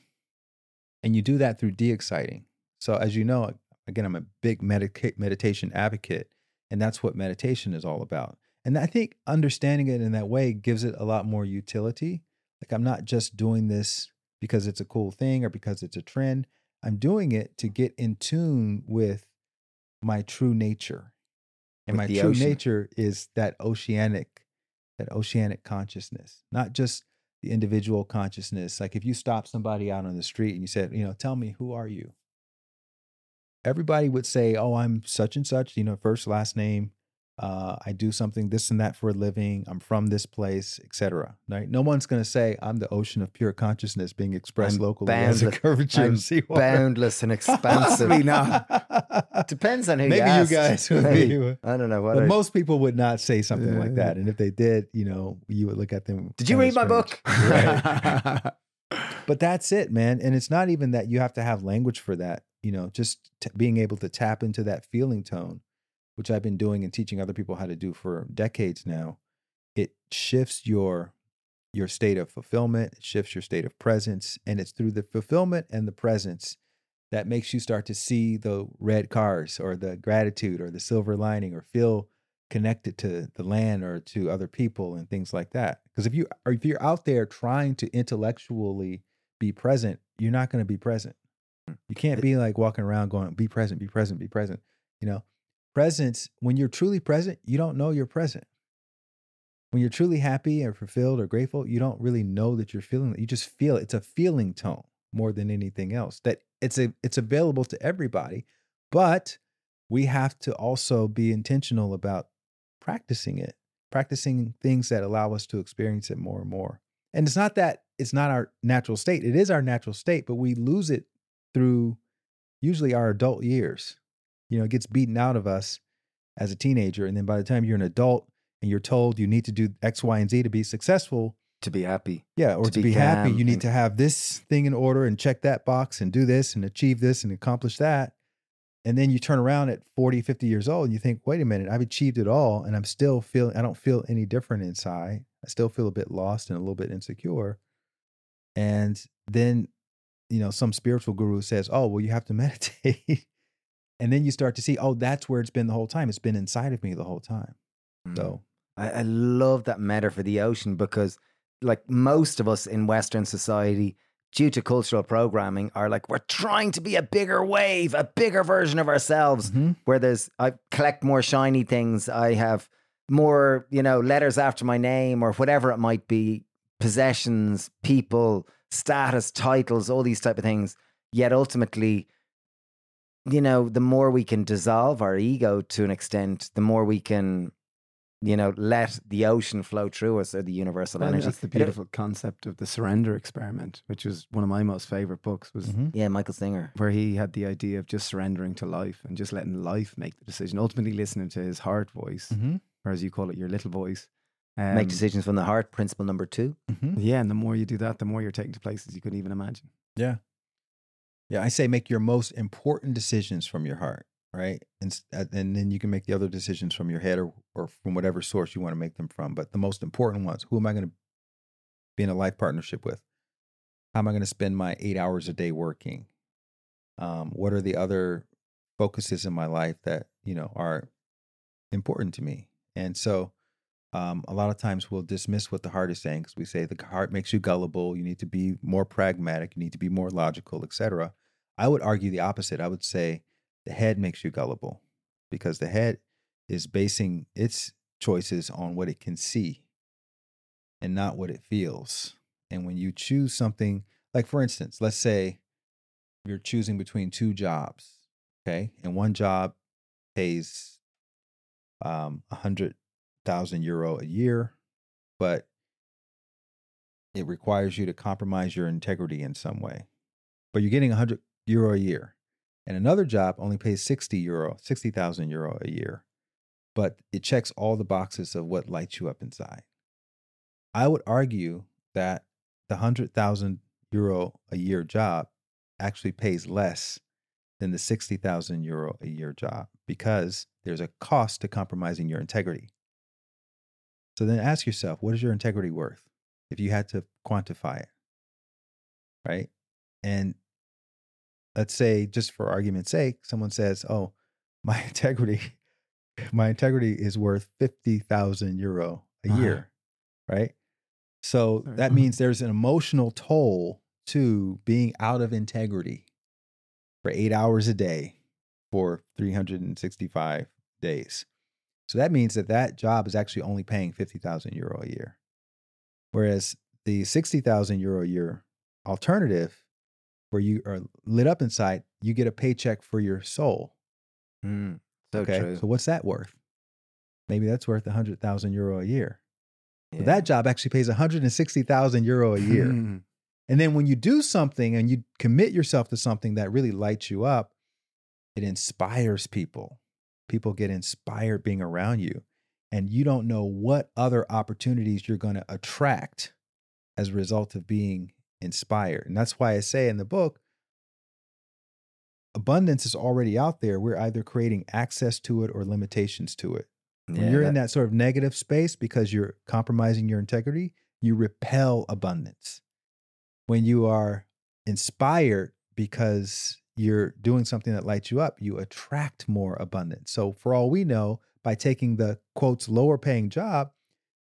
And you do that through de exciting. So, as you know, again, I'm a big medica- meditation advocate, and that's what meditation is all about. And I think understanding it in that way gives it a lot more utility. Like, I'm not just doing this because it's a cool thing or because it's a trend. I'm doing it to get in tune with my true nature. And With my true ocean. nature is that oceanic, that oceanic consciousness, not just the individual consciousness. Like if you stop somebody out on the street and you said, you know, tell me who are you? Everybody would say, oh, I'm such and such, you know, first, last name. Uh, I do something this and that for a living. I'm from this place, etc. Right? No one's going to say I'm the ocean of pure consciousness being expressed I'm locally as a boundless- curvature I'm of seawater. Boundless and expansive. Possibly not. Depends on who Maybe you you guys would Hey, be- I don't know what. But I- most people would not say something like that. And if they did, you know, you would look at them. Did you read my book? Right. But that's it, man. And it's not even that you have to have language for that. You know, just t- being able to tap into that feeling tone, which I've been doing and teaching other people how to do for decades now. It shifts your your state of fulfillment. It shifts your state of presence, and it's through the fulfillment and the presence that makes you start to see the red cars or the gratitude or the silver lining or feel connected to the land or to other people and things like that. Because if you if you're out there trying to intellectually be present, you're not going to be present. You can't be like walking around going, be present, be present, be present. You know, presence, when you're truly present, you don't know you're present. When you're truly happy or fulfilled or grateful, you don't really know that you're feeling it. You just feel it. It's a feeling tone more than anything else. That it's a it's available to everybody, but we have to also be intentional about practicing it, practicing things that allow us to experience it more and more. And it's not that it's not our natural state. It is our natural state, but we lose it through usually our adult years. You know, it gets beaten out of us as a teenager. And then by the time you're an adult and you're told you need to do X, Y, and Z to be successful, to be happy. yeah, or To to, be be, happy, you need to have this thing in order and check that box and do this and achieve this and accomplish that. And then you turn around at 40, 50 years old and you think, wait a minute, I've achieved it all and I'm still feeling, I don't feel any different inside. I still feel a bit lost and a little bit insecure. And then, you know, some spiritual guru says, oh, well, you have to meditate. and then you start to see, oh, that's where it's been the whole time. It's been inside of me the whole time. So, I, I love that meta for the ocean because, like most of us in Western society, due to cultural programming, are like we're trying to be a bigger wave, a bigger version of ourselves. mhm. Where there's, I collect more shiny things. I have more, you know, letters after my name or whatever it might be, possessions, people, status, titles, all these type of things. Yet ultimately, you know, the more we can dissolve our ego to an extent, the more we can, you know, let the ocean flow through us or the universal Well, energy. that's the It- beautiful concept of the surrender experiment, which was one of my most favorite books. Was Mhm. Yeah, Michael Singer. where he had the idea of just surrendering to life and just letting life make the decision. Ultimately, listening to his heart voice, Mhm. or as you call it, your little voice. Um, Make decisions from the heart, principle number two. Mhm. Yeah, and the more you do that, the more you're taken to places you couldn't even imagine. Yeah. Yeah, I say make your most important decisions from your heart, right? And uh, and then you can make the other decisions from your head or or from whatever source you want to make them from. But the most important ones, who am I going to be in a life partnership with? How am I going to spend my 8 hours a day working? Um, what are the other focuses in my life that, you know, are important to me? And so um, a lot of times we'll dismiss what the heart is saying because we say the heart makes you gullible. You need to be more pragmatic. You need to be more logical, etc. I would argue the opposite. I would say the head makes you gullible because the head is basing its choices on what it can see and not what it feels. And when you choose something, like for instance, let's say you're choosing between two jobs, okay, and one job pays um, a hundred thousand euro a year, but it requires you to compromise your integrity in some way. But you're getting a hundred euro a year, and another job only pays sixty euro, sixty thousand euro a year, but it checks all the boxes of what lights you up inside. I would argue that the hundred thousand euro a year job actually pays less than the 60,000 euro a year job because there's a cost to compromising your integrity. So then ask yourself, what is your integrity worth if you had to quantify it? Right? And let's say, just for argument's sake, someone says, "Oh, my integrity, my integrity is worth fifty thousand euro a Uh-huh. year," right? So that Mhm. means there's an emotional toll to being out of integrity for eight hours a day for 365 days. So that means that that job is actually only paying 50,000 euro a year. Whereas the 60,000 euro a year alternative, where you are lit up inside, you get a paycheck for your soul. Mm, so okay. true. So what's that worth? Maybe that's worth 100,000 euro a year. But that job actually pays 160,000 euro a year. And then when you do something and you commit yourself to something that really lights you up, it inspires people. People get inspired being around you. And you don't know what other opportunities you're going to attract as a result of being inspired. And that's why I say in the book, abundance is already out there. We're either creating access to it or limitations to it. When Yeah, you're in that sort of negative space because you're compromising your integrity, you repel abundance. When you are inspired because you're doing something that lights you up, you attract more abundance. So, for all we know, by taking the quotes lower paying job,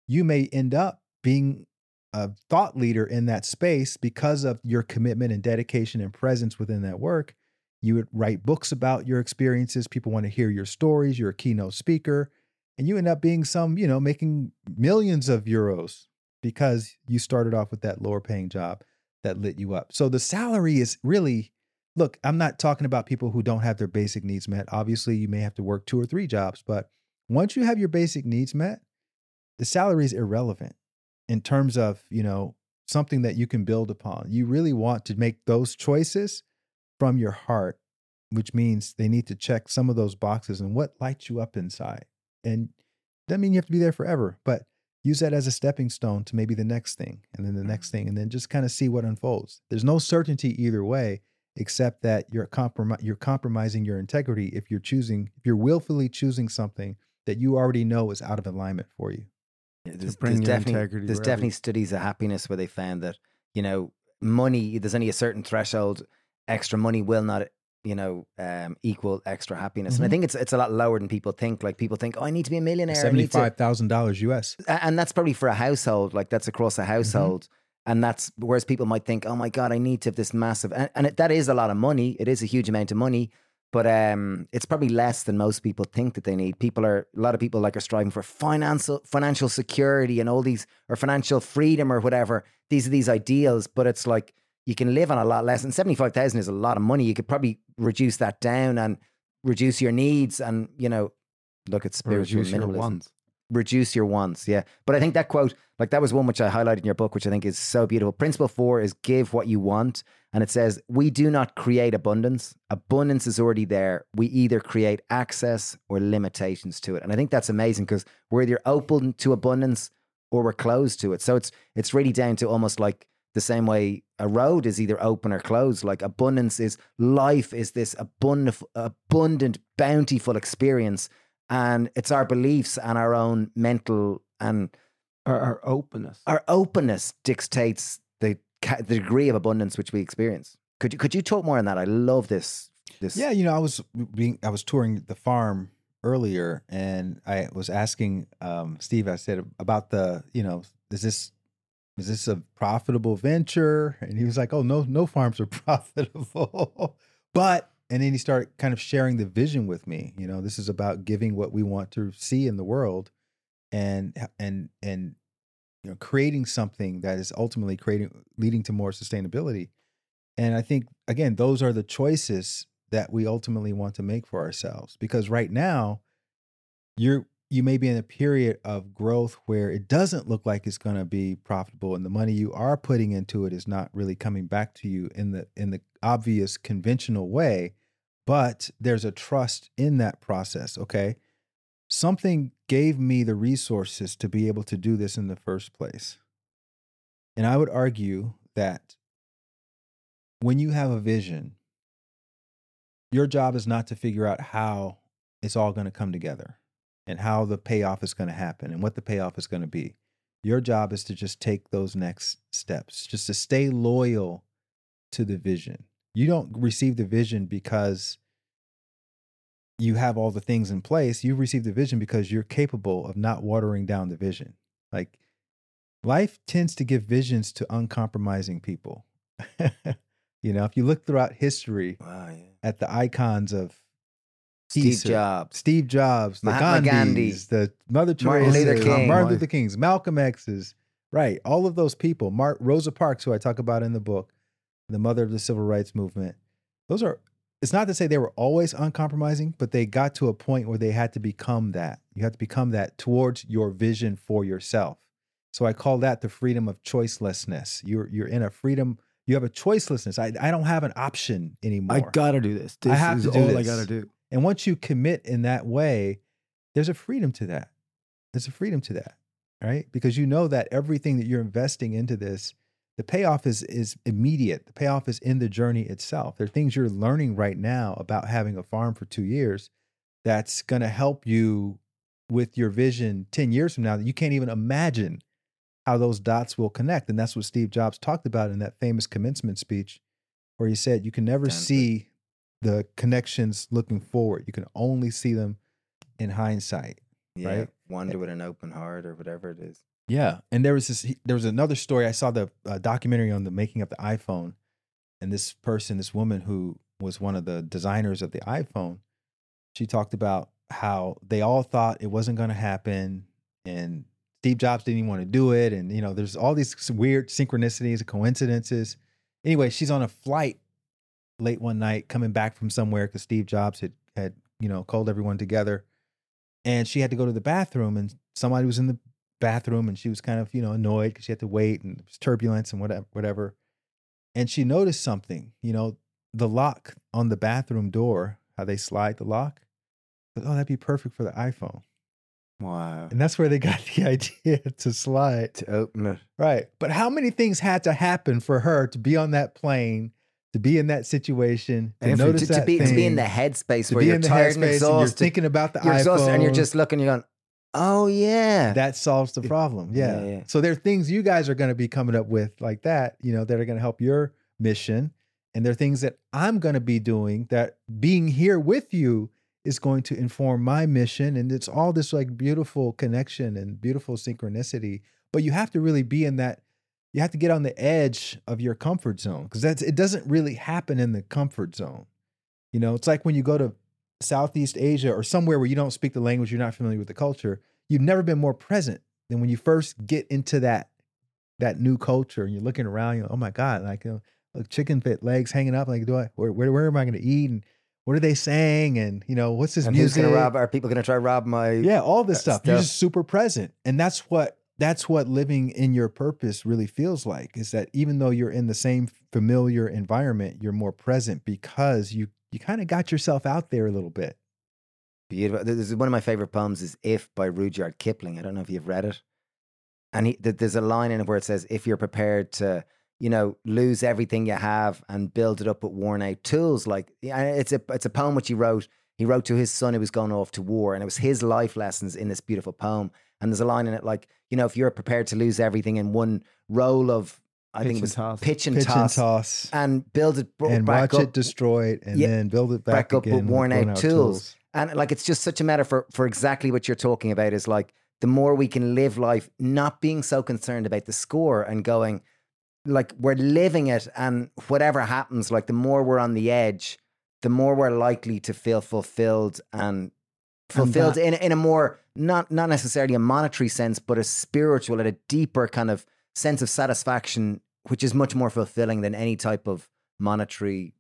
you may end up being a thought leader in that space because of your commitment and dedication and presence within that work. You would write books about your experiences. People want to hear your stories. You're a keynote speaker and you end up being some, you know, making millions of euros because you started off with that lower paying job that lit you up. So the salary is really look, I'm not talking about people who don't have their basic needs met. Obviously, you may have to work two or three jobs, but once you have your basic needs met, the salary is irrelevant in terms of, you know, something that you can build upon. You really want to make those choices from your heart, which means they need to check some of those boxes and what lights you up inside. And doesn't mean you have to be there forever, but use that as a stepping stone to maybe the next thing and then the next mm-hmm. thing and then just kind of see what unfolds. There's no certainty either way except that you're compromi- you're compromising your integrity if you're choosing if you're willfully choosing something that you already know is out of alignment for you. Yeah, there's, bring there's your definitely, integrity there's definitely studies of happiness where they found that you know money there's only a certain threshold extra money will not you know um, equal extra happiness and i Mhm. think it's it's a lot lower than people think like people think oh i need to be a millionaire I Seventy need to, five thousand dollars US. And that's probably for a household like that's across a household and that's whereas people might think oh my god i need to have this massive and, and it, that is a lot of money it is a huge amount of money but um, it's probably less than most people think that they need. People are a lot of people like are striving for financial financial security and all these or financial freedom or whatever. These are these ideals, but it's like you can live on a lot less. And seventy five thousand is a lot of money. You could probably reduce that down and reduce your needs and you know look at spiritual Reduce your minimalism wants. reduce your wants. Yeah. But I think that quote, like that was one which I highlighted in your book, which I think is so beautiful. Principle four is give what you want. And it says, we do not create abundance. Abundance is already there. We either create access or limitations to it. And I think that's amazing because we're either open to abundance or we're closed to it. So it's it's really down to almost like the same way a road is either open or closed. Like abundance is life is this abundant, abundant, bountiful experience and it's our beliefs and our own mental and Our, our openness. our openness dictates the the degree of abundance which we experience. Could you could you talk more on that? I love this. This Yeah, you know, I was being I was touring the farm earlier and I was asking um Steve, I said about the, you know, is this is this a profitable venture? And he was like, Oh no, no farms are profitable. but and then he started kind of sharing the vision with me. You know, this is about giving what we want to see in the world and and and you know creating something that is ultimately creating leading to more sustainability. And I think again, those are the choices that we ultimately want to make for ourselves because right now you're you may be in a period of growth where it doesn't look like it's going to be profitable and the money you are putting into it is not really coming back to you in the in the obvious conventional way but there's a trust in that process okay something gave me the resources to be able to do this in the first place and i would argue that when you have a vision your job is not to figure out how it's all going to come together and how the payoff is going to happen and what the payoff is going to be. Your job is to just take those next steps, just to stay loyal to the vision. You don't receive the vision because you have all the things in place. You receive the vision because you're capable of not watering down the vision. Like life tends to give visions to uncompromising people. you know, if you look throughout history Wow, yeah. at the icons of Steve Caesar, Jobs. Steve Jobs, the Mahatma Gandhi, the Mother Martin Teresa, Luther King. Martin Luther Kings, Malcolm X's, right? All of those people, Mar- Rosa Parks, who I talk about in the book, the mother of the civil rights movement. Those are. It's not to say they were always uncompromising, but they got to a point where they had to become that. You have to become that towards your vision for yourself. So I call that the freedom of choicelessness. You're you're in a freedom. You have a choicelessness. I I don't have an option anymore. I gotta do this. This I have to do all I gotta do. And once you commit in that way, there's a freedom to that. There's a freedom to that, right? Because you know that everything that you're investing into this, the payoff is is immediate. The payoff is in the journey itself. There are things you're learning right now about having a farm for two years that's going to help you with your vision 10 years from now that you can't even imagine how those dots will connect. And that's what Steve Jobs talked about in that famous commencement speech, where he said, You can never Stanford. see the connections looking forward. You can only see them in hindsight. Yeah. right? Wander with an open heart or whatever it is. Yeah, and there was this. There was another story. I saw the uh, documentary on the making of the iPhone, and this person, this woman who was one of the designers of the iPhone, she talked about how they all thought it wasn't going to happen, and Steve Jobs didn't even want to do it, and you know, there's all these weird synchronicities and coincidences. Anyway, she's on a flight late one night, coming back from somewhere because Steve Jobs had had you know called everyone together, and she had to go to the bathroom, and somebody was in the bathroom and she was kind of you know annoyed because she had to wait and there was turbulence and whatever whatever and she noticed something you know the lock on the bathroom door how they slide the lock oh that'd be perfect for the iphone Wow. and that's where they got the idea to slide To open it. right but how many things had to happen for her to be on that plane to be in that situation to notice to, to that be, to be in the headspace to where you're tired and headspace and you're exhausted. thinking about the iphone exhausted and you're just looking, you're going, oh, yeah. that solves the problem. Yeah. Yeah, yeah. So there are things you guys are going to be coming up with like that, you know, that are going to help your mission. And there are things that I'm going to be doing that being here with you is going to inform my mission. And it's all this like beautiful connection and beautiful synchronicity. But you have to really be in that, you have to get on the edge of your comfort zone because that's, it doesn't really happen in the comfort zone. You know, it's like when you go to Southeast Asia or somewhere where you don't speak the language, you're not familiar with the culture, you've never been more present than when you first get into that that new culture and you're looking around, you're like, oh my God, like you know, look, chicken fit legs hanging up, like do I where where, where am I gonna eat and what are they saying? And you know, what's this and who's music? going to rob? Are people going to try to rob my. Yeah, all this uh, stuff. You're just super present. And that's what that's what living in your purpose really feels like is that even though you're in the same familiar environment, you're more present because you you kind of got yourself out there a little bit. Beautiful. This is one of my favorite poems is "If" by Rudyard Kipling. I don't know if you've read it. And he, there's a line in it where it says, "If you're prepared to, you know, lose everything you have and build it up with worn out tools, like it's a it's a poem which he wrote. He wrote to his son who was going off to war, and it was his life lessons in this beautiful poem. And there's a line in it like, you know, if you're prepared to lose everything in one roll of, I Pitch think it was toss. pitch and Pitch toss, and toss. and build it and back watch up it destroyed and Yeah, then build it back, back up with again worn out out tools. And like it's just such a matter for for exactly what you're talking about is like the more we can live life not being so concerned about the score and going like we're living it and whatever happens, like the more we're on the edge, the more we're likely to feel fulfilled and fulfilled in in a more not not necessarily a monetary sense, but a spiritual and a deeper kind of sense of satisfaction, which is much more fulfilling than any type of monetary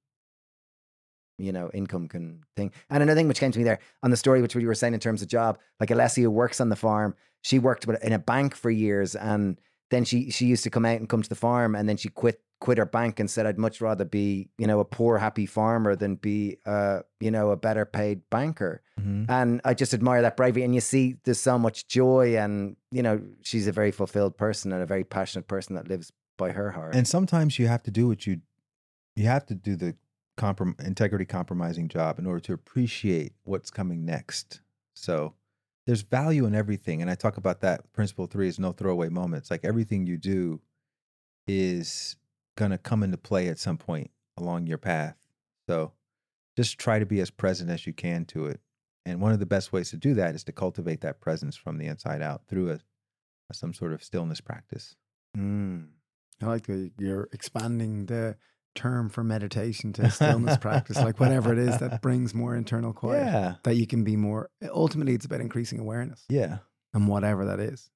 you know, income can thing. And another thing which came to me there on the story, which you were saying in terms of job, like Alessia works on the farm, she worked in a bank for years, and then she she used to come out and come to the farm, and then she quit quit her bank and said, "I'd much rather be, you know, a poor happy farmer than be, uh, you know, a better paid banker." Mhm. And I just admire that bravery. And you see, there's so much joy, and you know, she's a very fulfilled person and a very passionate person that lives by her heart. And sometimes you have to do what you you have to do the comprom- integrity compromising job in order to appreciate what's coming next. So there's value in everything, and I talk about that. Principle three is no throwaway moments. Like everything you do is gonna come into play at some point along your path. So just try to be as present as you can to it. And one of the best ways to do that is to cultivate that presence from the inside out through a, a some sort of stillness practice. Mm. I like the you're expanding the term for meditation to stillness practice, like whatever it is that brings more internal quiet. Yeah. That you can be more. Ultimately, it's about increasing awareness Yeah. and whatever that is.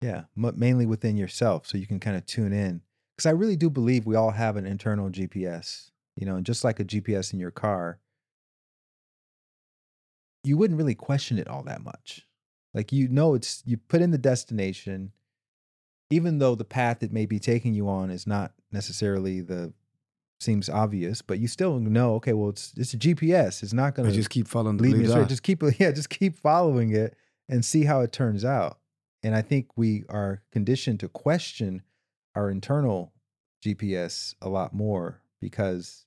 Yeah. M- mainly within yourself. So you can kind of tune in. Because I really do believe we all have an internal GPS, you know, and just like a GPS in your car, you wouldn't really question it all that much. Like, you know, it's, you put in the destination, even though the path it may be taking you on is not necessarily the, seems obvious, but you still know, okay, well, it's, it's a GPS. It's not going to just keep following the lead me astray. dot. Just keep yeah, just keep following it and see how it turns out. And I think we are conditioned to question our internal GPS a lot more because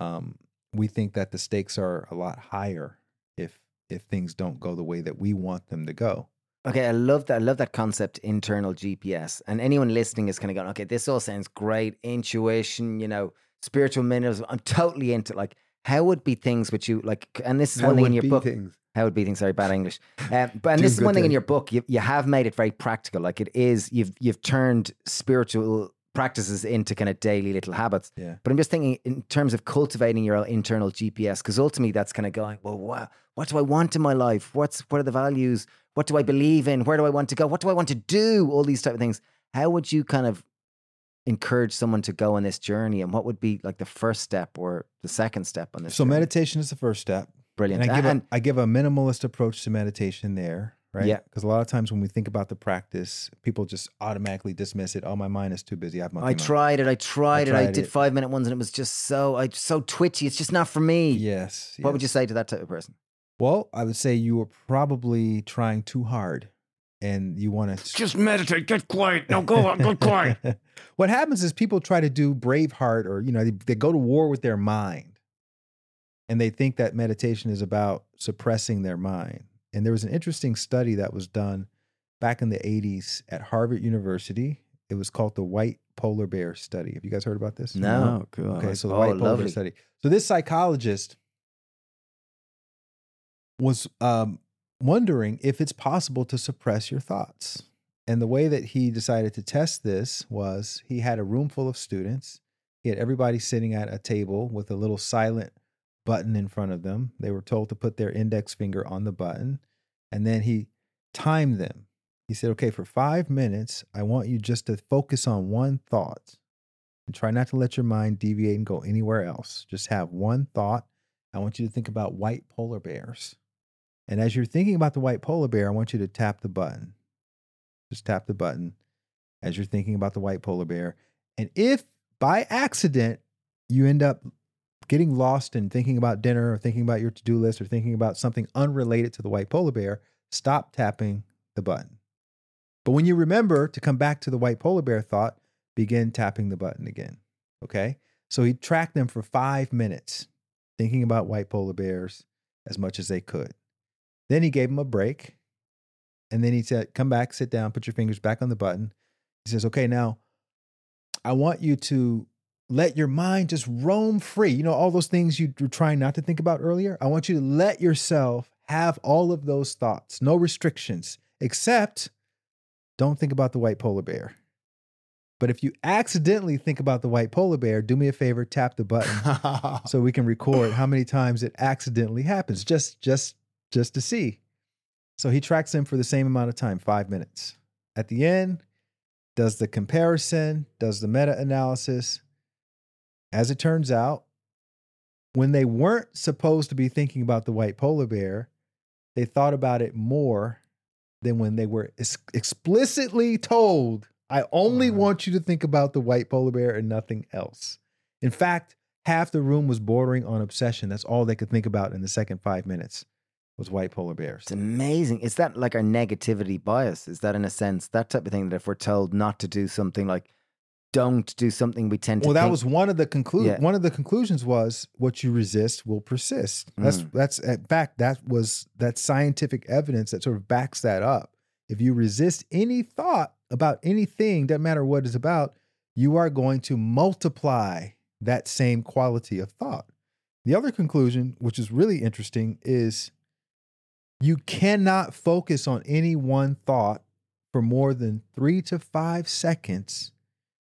um, we think that the stakes are a lot higher if if things don't go the way that we want them to go. Okay, I love that. I love that concept, internal GPS. And anyone listening is kind of going, okay, this all sounds great. Intuition, you know, spiritual minerals. I'm totally into like how would be things with you like, and this is How one thing in your book. things. How would be things? Sorry, bad English. Um, but and this is one thing in your book. You you have made it very practical. Like it is. You've you've turned spiritual practices into kind of daily little habits. Yeah. But I'm just thinking in terms of cultivating your internal GPS, because ultimately that's kind of going, well, what, what do I want in my life? What's what are the values? What do I believe in? Where do I want to go? What do I want to do? All these type of things. How would you kind of encourage someone to go on this journey? And what would be like the first step or the second step on this? So journey? meditation is the first step. brilliant. And I give, and a, I give a minimalist approach to meditation there, right? Yeah. Because a lot of times when we think about the practice, people just automatically dismiss it. Oh, my mind is too busy. I have monkey I mind." tried it. I tried, it. I did it. five minute ones, and it was just so I so twitchy. It's just not for me. Yes. What would you say to that type of person? Well, I would say you were probably trying too hard and you want to Just meditate. Get quiet. Now go on. Get quiet. what happens is people try to do Braveheart or, you know, they, they go to war with their mind and they think that meditation is about suppressing their mind. And there was an interesting study that was done back in the 80s at Harvard University. It was called the White Polar Bear Study. Have you guys heard about this? No. Cool. Okay, so the oh, white polar bear lovely. study. So this psychologist was um, wondering if it's possible to suppress your thoughts. And the way that he decided to test this was he had a room full of students. He had everybody sitting at a table with a little silent button in front of them. They were told to put their index finger on the button. And then he timed them. He said, okay, for five minutes, I want you just to focus on one thought and try not to let your mind deviate and go anywhere else. Just have one thought. I want you to think about white polar bears. And as you're thinking about the white polar bear, I want you to tap the button. Just tap the button as you're thinking about the white polar bear. And if by accident you end up getting lost in thinking about dinner or thinking about your to do list or thinking about something unrelated to the white polar bear, stop tapping the button. But when you remember to come back to the white polar bear thought, begin tapping the button again. Okay. So he tracked them for five minutes, thinking about white polar bears as much as they could. Then he gave him a break. And then he said, Come back, sit down, put your fingers back on the button. He says, Okay, now I want you to let your mind just roam free. You know, all those things you were trying not to think about earlier. I want you to let yourself have all of those thoughts, no restrictions, except don't think about the white polar bear. But if you accidentally think about the white polar bear, do me a favor, tap the button so we can record how many times it accidentally happens just just just to see. So he tracks them for the same amount of time, 5 minutes. At the end, does the comparison, does the meta-analysis. As it turns out, when they weren't supposed to be thinking about the white polar bear, they thought about it more than when they were ex- explicitly told, I only Wow. want you to think about the white polar bear and nothing else. In fact, half the room was bordering on obsession. That's all they could think about in the second five minutes was white polar bears. It's amazing. Is that like our negativity bias? Is that in a sense that type of thing that if we're told not to do something like don't do something, we tend to Well, that think- was one of the conclu- Yeah. one of the conclusions was what you resist will persist. That's Mm. that's in fact that was that scientific evidence that sort of backs that up. If you resist any thought about anything, doesn't matter what it's about, you are going to multiply that same quality of thought. The other conclusion, which is really interesting, is you cannot focus on any one thought for more than three to five seconds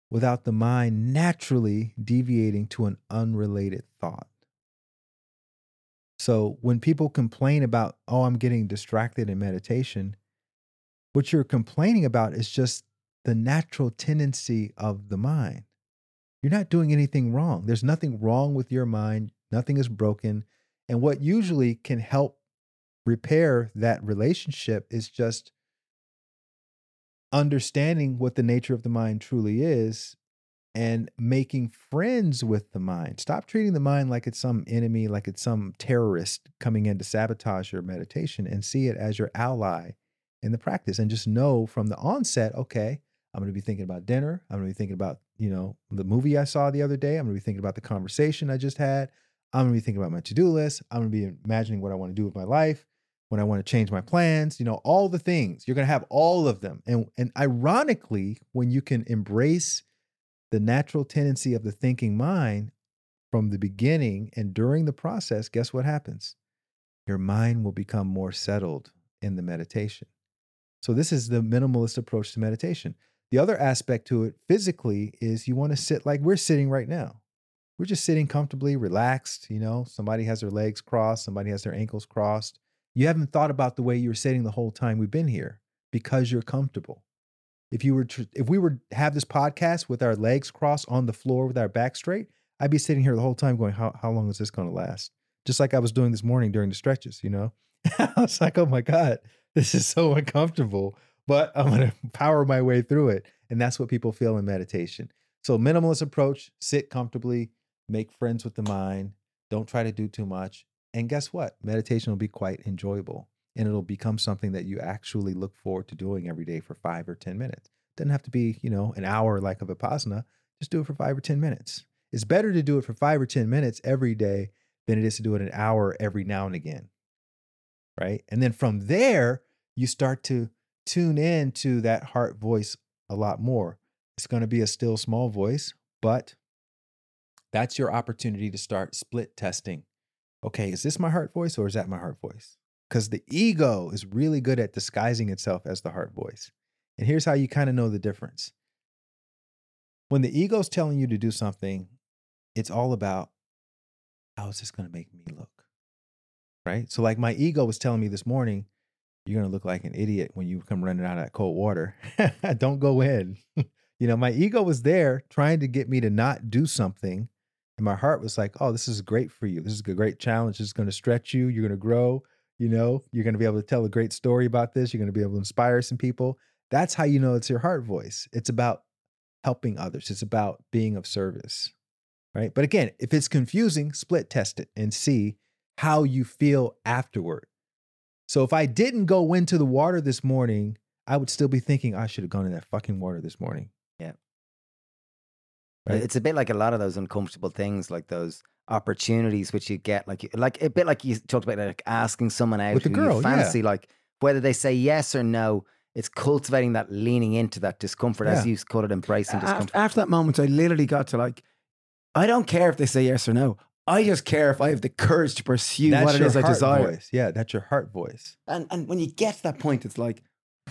without the mind naturally deviating to an unrelated thought. So when people complain about, oh, I'm getting distracted in meditation, what you're complaining about is just the natural tendency of the mind. You're not doing anything wrong. There's nothing wrong with your mind, nothing is broken. And what usually can help repair that relationship is just understanding what the nature of the mind truly is and making friends with the mind. Stop treating the mind like it's some enemy, like it's some terrorist coming in to sabotage your meditation and see it as your ally in the practice. And just know from the onset, okay, I'm going to be thinking about dinner. I'm going to be thinking about, you know, the movie I saw the other day. I'm going to be thinking about the conversation I just had. I'm going to be thinking about my to do list. I'm going to be imagining what I want to do with my life, when I want to change my plans, you know, all the things. You're going to have all of them. And, and ironically, when you can embrace the natural tendency of the thinking mind from the beginning and during the process, guess what happens? Your mind will become more settled in the meditation. So, this is the minimalist approach to meditation. The other aspect to it physically is you want to sit like we're sitting right now. We're just sitting comfortably, relaxed. You know, somebody has their legs crossed, somebody has their ankles crossed. You haven't thought about the way you were sitting the whole time we've been here because you're comfortable. If you were if we were have this podcast with our legs crossed on the floor with our back straight, I'd be sitting here the whole time going, how how long is this going to last? Just like I was doing this morning during the stretches, you know. I was like, oh my god, this is so uncomfortable, but I'm going to power my way through it, and that's what people feel in meditation. So minimalist approach: sit comfortably, make friends with the mind, don't try to do too much, and guess what? Meditation will be quite enjoyable and it'll become something that you actually look forward to doing every day for five or 10 minutes. Doesn't have to be, you know, an hour like a Vipassana. Just do it for five or 10 minutes. It's better to do it for five or 10 minutes every day than it is to do it an hour every now and again. Right. And then from there, you start to tune in to that heart voice a lot more. It's going to be a still small voice, but that's your opportunity to start split testing. Okay, is this my heart voice or is that my heart voice? because the ego is really good at disguising itself as the heart voice. And here's how you kind of know the difference. When the ego is telling you to do something, it's all about how is this going to make me look? Right? So, like my ego was telling me this morning, you're going to look like an idiot when you come running out of that cold water. Don't go in. you know, my ego was there trying to get me to not do something. And my heart was like, oh, this is great for you. This is a great challenge. This is going to stretch you. You're going to grow. You know, you're going to be able to tell a great story about this. You're going to be able to inspire some people. That's how you know it's your heart voice. It's about helping others, it's about being of service. Right. But again, if it's confusing, split test it and see how you feel afterward. So if I didn't go into the water this morning, I would still be thinking I should have gone in that fucking water this morning. Right? It's a bit like a lot of those uncomfortable things, like those opportunities which you get like like a bit like you talked about like asking someone out with the girl fancy yeah. like whether they say yes or no it's cultivating that leaning into that discomfort yeah. as you call it embracing discomfort after that moment i literally got to like i don't care if they say yes or no I just care if I have the courage to pursue that's what it is I desire. Voice. Yeah, that's your heart voice. And and when you get to that point, it's like,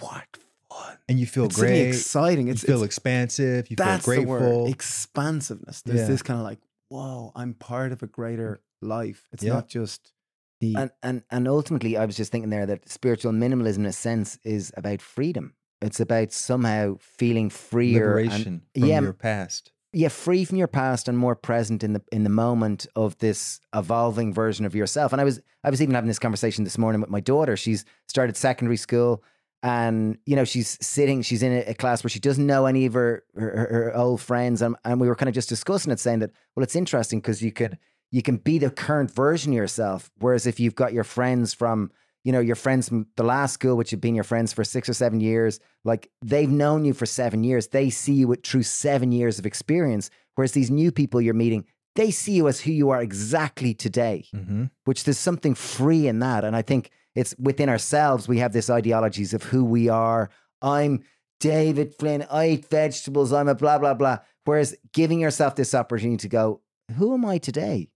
what fun? And you feel it's great. exciting. It's, you feel it's, expansive. You feel grateful. Expansiveness. There's yeah. this kind of like whoa, I'm part of a greater life. It's yeah. not just the and, and and ultimately I was just thinking there that spiritual minimalism in a sense is about freedom. It's about somehow feeling freer Liberation and, from yeah, your past. Yeah, free from your past and more present in the in the moment of this evolving version of yourself. And I was I was even having this conversation this morning with my daughter. She's started secondary school and you know she's sitting she's in a, class where she doesn't know any of her her, her old friends. And, and we were kind of just discussing it saying that well it's interesting because you could you can be the current version of yourself. Whereas if you've got your friends from you know your friends from the last school which have been your friends for six or seven years like they've known you for seven years. They see you with through seven years of experience. Whereas these new people you're meeting they see you as who you are exactly today mm-hmm. which there's something free in that. And i think it's within ourselves, we have this ideologies of who we are. I'm David Flynn, I eat vegetables, I'm a blah, blah, blah. Whereas giving yourself this opportunity to go, who am I today?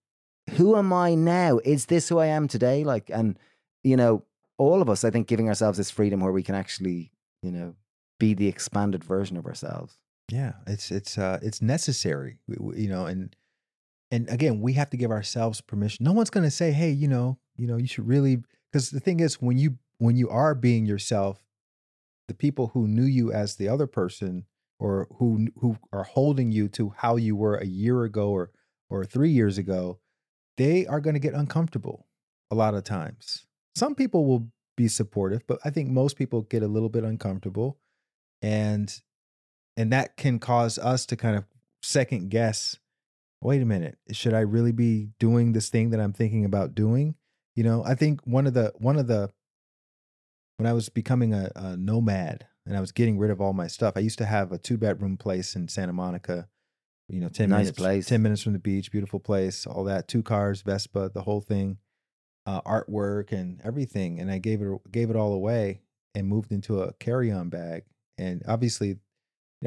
Who am I now? Is this who I am today? Like, and you know, all of us, I think, giving ourselves this freedom where we can actually, you know, be the expanded version of ourselves. Yeah, it's it's uh it's necessary, you know, and and again, we have to give ourselves permission. No one's going to say, "Hey, you know, you know, you should really," because the thing is, when you when you are being yourself, the people who knew you as the other person, or who who are holding you to how you were a year ago or or three years ago, they are going to get uncomfortable a lot of times. Some people will be supportive, but I think most people get a little bit uncomfortable, and and that can cause us to kind of second guess wait a minute should i really be doing this thing that i'm thinking about doing you know i think one of the one of the when i was becoming a, a nomad and i was getting rid of all my stuff i used to have a two bedroom place in santa monica you know 10 Nice minutes place. 10 minutes from the beach beautiful place all that two cars vespa the whole thing uh, artwork and everything and i gave it gave it all away and moved into a carry-on bag and obviously you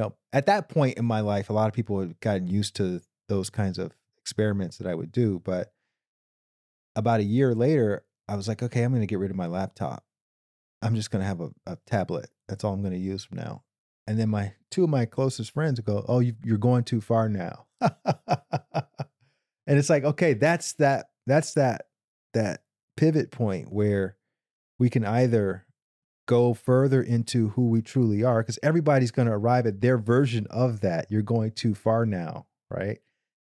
know at that point in my life a lot of people had gotten used to those kinds of experiments that i would do but about a year later i was like okay i'm going to get rid of my laptop. I'm just going to have a, a tablet. That's all i'm going to use from now. And then my two of my closest friends go oh you, you're going too far now. And it's like okay that's that that's that that pivot point where we can either go further into who we truly are because everybody's going to arrive at their version of that you're going too far now right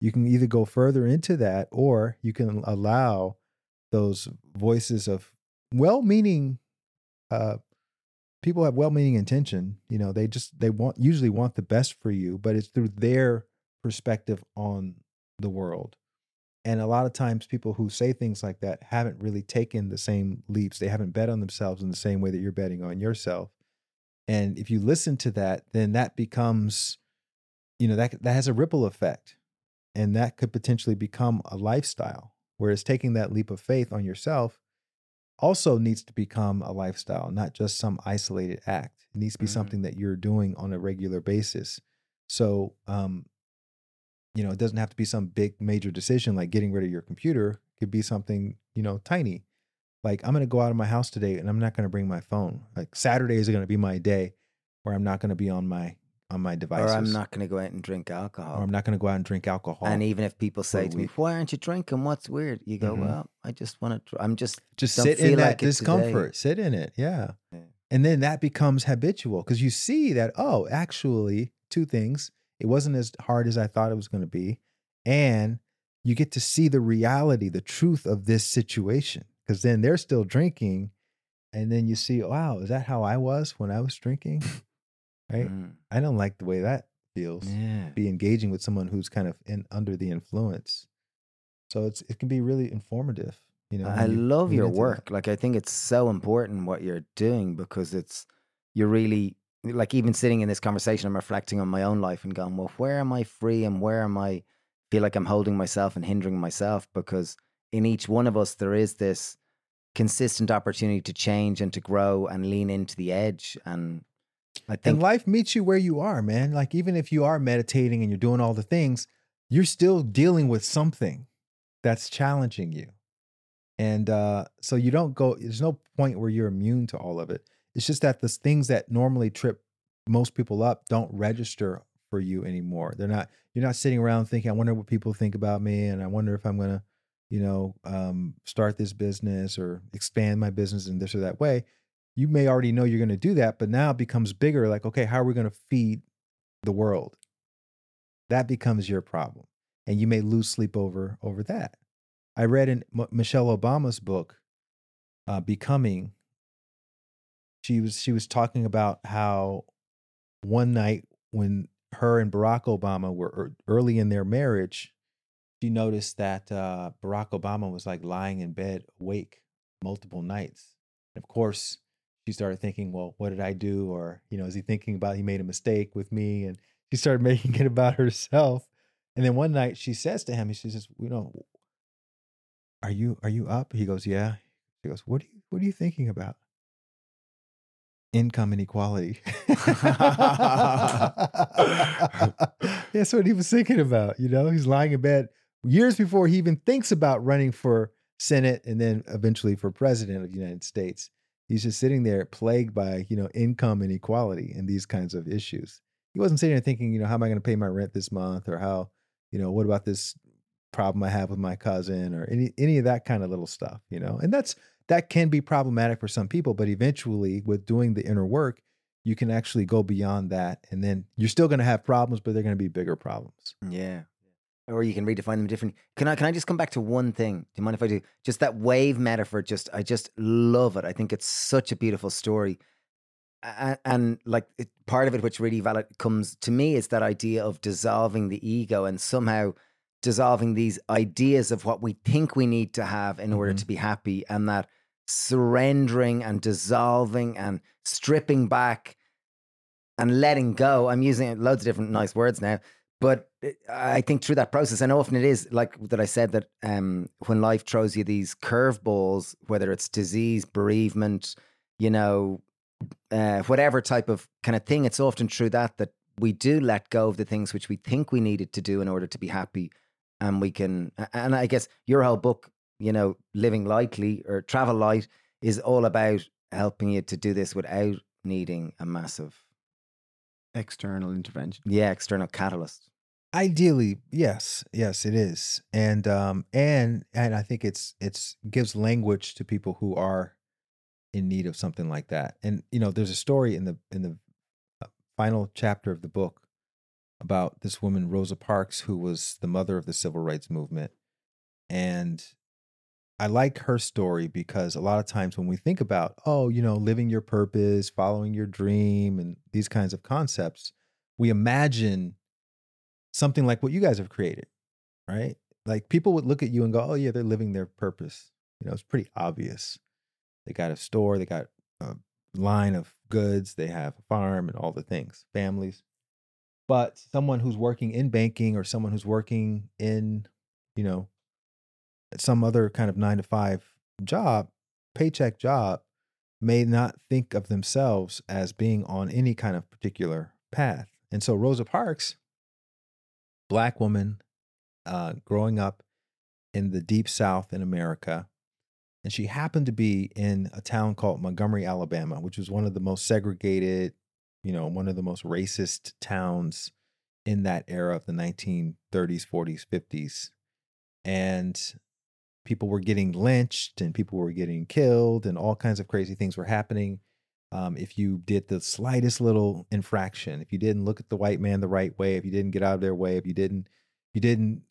you can either go further into that or you can allow those voices of well-meaning uh people have well-meaning intention you know they just they want usually want the best for you but it's through their perspective on the world. And a lot of times people who say things like that haven't really taken the same leaps they haven't bet on themselves in the same way that you're betting on yourself. And if you listen to that then that becomes you know that that has a ripple effect and that could potentially become a lifestyle whereas taking that leap of faith on yourself also needs to become a lifestyle not just some isolated act. It needs to be Mhm. something that you're doing on a regular basis. So um you know it doesn't have to be some big major decision like getting rid of your computer. It could be something you know tiny. Like i'm going to go out of my house today and i'm not going to bring my phone. Like saturdays are going to be my day where i'm not going to be on my on my devices Or I'm not going to go out and drink alcohol. or i'm not going to go out and drink alcohol and even if people say to me, "Why aren't you drinking? What's weird?" You go, Mhm. "Well, I just want to. I'm just just sit in that like discomfort sit in it yeah Yeah. and then that becomes habitual because you see that oh actually two things it wasn't as hard as i thought it was going to be and you get to see the reality the truth of this situation because then they're still drinking and then you see wow is that how i was when i was drinking right Mm, i don't like the way that feels yeah. be engaging with someone who's kind of in under the influence so it's it can be really informative you know I you love your into that. work. Like I think it's so important what you're doing because it's you're really like even sitting in this conversation, I'm reflecting on my own life and going, well, where am I free and where am I feel like I'm holding myself and hindering myself? Because in each one of us there is this consistent opportunity to change and to grow and lean into the edge. And I think and life meets you where you are, man. Like even if you are meditating and you're doing all the things, you're still dealing with something that's challenging you. And uh, so you don't go. There's no point where you're immune to all of it. It's just that the things that normally trip most people up don't register for you anymore. They're not. You're not sitting around thinking, "I wonder what people think about me," and I wonder if I'm gonna, you know, um, start this business or expand my business in this or that way you may already know you're going to do that, but now it becomes bigger. Like, okay, how are we going to feed the world? That becomes your problem, and you may lose sleep over over that. I read in M- Michelle Obama's book, uh, "Becoming." She was she was talking about how one night when her and Barack Obama were ear- early in their marriage, she noticed that uh, Barack Obama was like lying in bed awake multiple nights. And of course, she started thinking, well, what did I do? Or, you know, is he thinking about he made a mistake with me? And she started making it about herself. And then one night she says to him, she says, you know, are you are you up? He goes, Yeah. She goes, What are you what are you thinking about? Income inequality. That's what he was thinking about. You know, he's lying in bed years before he even thinks about running for Senate and then eventually for president of the United States. He's just sitting there plagued by, you know, income inequality and these kinds of issues. He wasn't sitting there thinking, you know, how am I going to pay my rent this month or how, you know, what about this problem I have with my cousin or any any of that kind of little stuff, you know. And that's that can be problematic for some people, but eventually with doing the inner work, you can actually go beyond that and then you're still going to have problems, but they're going to be bigger problems. Yeah. Or you can redefine them differently. Can I can I just come back to one thing? Do you mind if I do? Just that wave metaphor, just I just love it. I think it's such a beautiful story. And, and like it, part of it, which really valid comes to me, is that idea of dissolving the ego and somehow dissolving these ideas of what we think we need to have in order Mhm. to be happy, and that surrendering and dissolving and stripping back and letting go. I'm using loads of different nice words now, but I think through that process, and often it is like that I said that um, when life throws you these curveballs, whether it's disease, bereavement, you know, uh, whatever type of kind of thing, it's often true that that we do let go of the things which we think we needed to do in order to be happy, and we can. And I guess your whole book, you know, living lightly or travel light, is all about helping you to do this without needing a massive, External intervention. yeah, external catalyst. Ideally, yes, yes, it is, and um, and and I think it's it's gives language to people who are in need of something like that. And you know, there's a story in the in the uh, final chapter of the book about this woman Rosa Parks, who was the mother of the civil rights movement, and I like her story because a lot of times when we think about, oh, you know, living your purpose, following your dream, and these kinds of concepts, we imagine something like what you guys have created, right? Like people would look at you and go, "Oh yeah, they're living their purpose." You know, it's pretty obvious. They got a store, they got a line of goods, they have a farm and all the things, families. But someone who's working in banking or someone who's working in, you know, some other kind of 9 to 5 job, paycheck job, may not think of themselves as being on any kind of particular path. And so Rosa Parks black woman uh, growing up in the deep south in America. And she happened to be in a town called Montgomery, Alabama, which was one of the most segregated, you know, one of the most racist towns in that era of the 1930s, 40s, 50s. And people were getting lynched and people were getting killed and all kinds of crazy things were happening. Um, if you did the slightest little infraction, if you didn't look at the white man the right way, if you didn't get out of their way, if you didn't, you didn't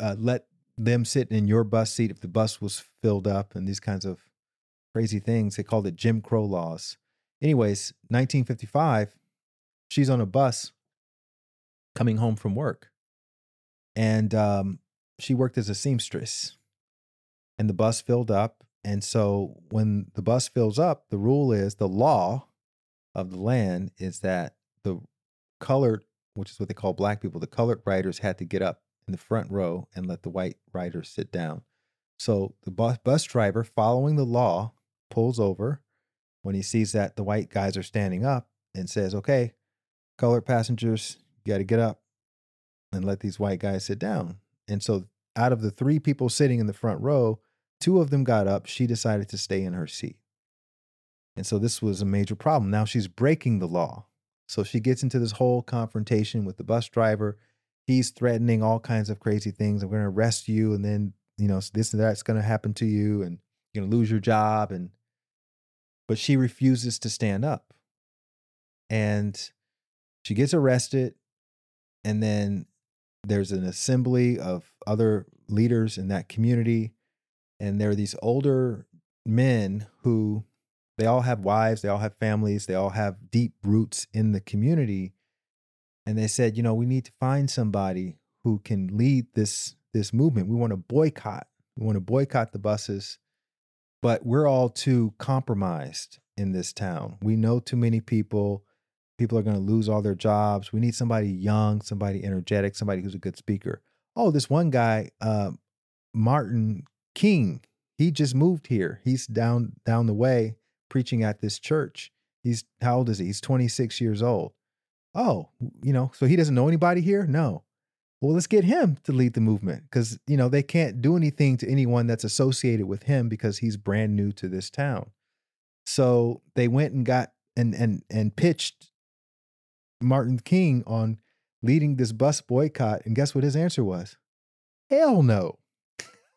uh, let them sit in your bus seat if the bus was filled up, and these kinds of crazy things, they called it Jim Crow laws. Anyways, 1955, she's on a bus coming home from work, and um, she worked as a seamstress, and the bus filled up, and so when the bus fills up, the rule is the law of the land is that the colored, which is what they call black people, the colored riders had to get up in the front row and let the white riders sit down. So the bus, bus driver, following the law, pulls over when he sees that the white guys are standing up and says, Okay, colored passengers, you got to get up and let these white guys sit down. And so out of the three people sitting in the front row, Two of them got up. She decided to stay in her seat. And so this was a major problem. Now she's breaking the law. So she gets into this whole confrontation with the bus driver. He's threatening all kinds of crazy things. I'm going to arrest you. And then, you know, this and that's going to happen to you. And you're going to lose your job. And, but she refuses to stand up. And she gets arrested. And then there's an assembly of other leaders in that community and there are these older men who they all have wives, they all have families, they all have deep roots in the community. And they said, you know, we need to find somebody who can lead this this movement. We want to boycott. We want to boycott the buses, but we're all too compromised in this town. We know too many people. People are going to lose all their jobs. We need somebody young, somebody energetic, somebody who's a good speaker. Oh, this one guy, uh, Martin King. He just moved here. He's down down the way preaching at this church. He's how old is he? He's 26 years old. Oh, you know, so he doesn't know anybody here? No. well, let's get him to lead the movement because you know they can't do anything to anyone that's associated with him because he's brand new to this town. So they went and got and and and pitched Martin King on leading this bus boycott, and guess what his answer was? Hell no.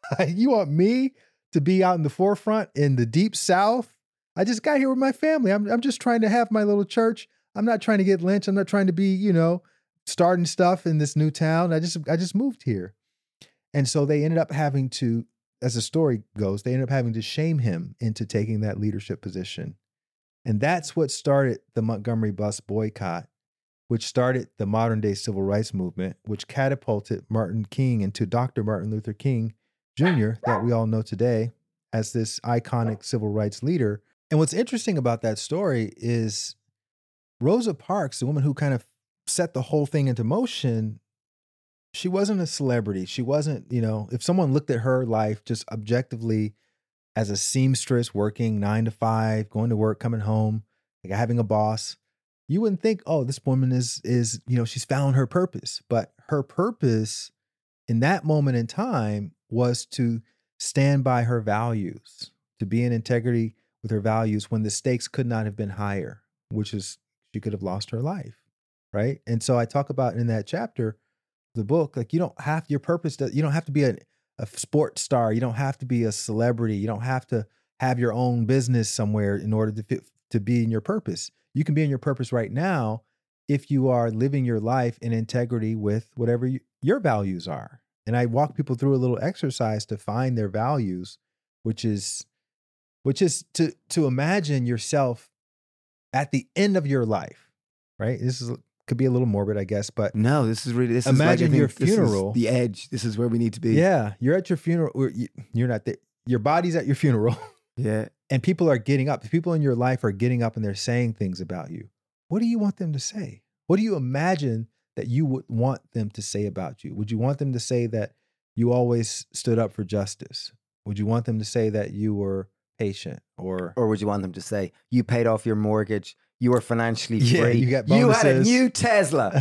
you want me to be out in the forefront in the deep south? I just got here with my family. I'm I'm just trying to have my little church. I'm not trying to get lynched. I'm not trying to be, you know, starting stuff in this new town. I just I just moved here. And so they ended up having to as the story goes, they ended up having to shame him into taking that leadership position. And that's what started the Montgomery bus boycott, which started the modern day civil rights movement, which catapulted Martin King into Dr. Martin Luther King Jr., that we all know today as this iconic civil rights leader. And what's interesting about that story is Rosa Parks, the woman who kind of set the whole thing into motion, she wasn't a celebrity. She wasn't, you know, if someone looked at her life just objectively as a seamstress working nine to five, going to work, coming home, like having a boss, you wouldn't think, oh, this woman is is, you know, she's found her purpose. But her purpose in that moment in time was to stand by her values, to be in integrity with her values when the stakes could not have been higher, which is she could have lost her life. Right. And so I talk about in that chapter, the book, like you don't have your purpose, you don't have to be a, a sports star. You don't have to be a celebrity. You don't have to have your own business somewhere in order to fit, to be in your purpose. You can be in your purpose right now if you are living your life in integrity with whatever you, your values are. And I walk people through a little exercise to find their values, which is which is to to imagine yourself at the end of your life, right? This is could be a little morbid, I guess, but No, this is really this Imagine is like, your think this is funeral. the edge. This is where we need to be. yeah, you're at your funeral. You're not there. Your body's at your funeral, Yeah. and people are getting up. People in your life are getting up and they're saying things about you. What do you want them to say? What do you imagine that you would want them to say about you? Would you want them to say that you always stood up for justice? Would you want them to say that you were patient or Or would you want them to say, you paid off your mortgage, you were financially Yeah, free, you got you had a new Tesla,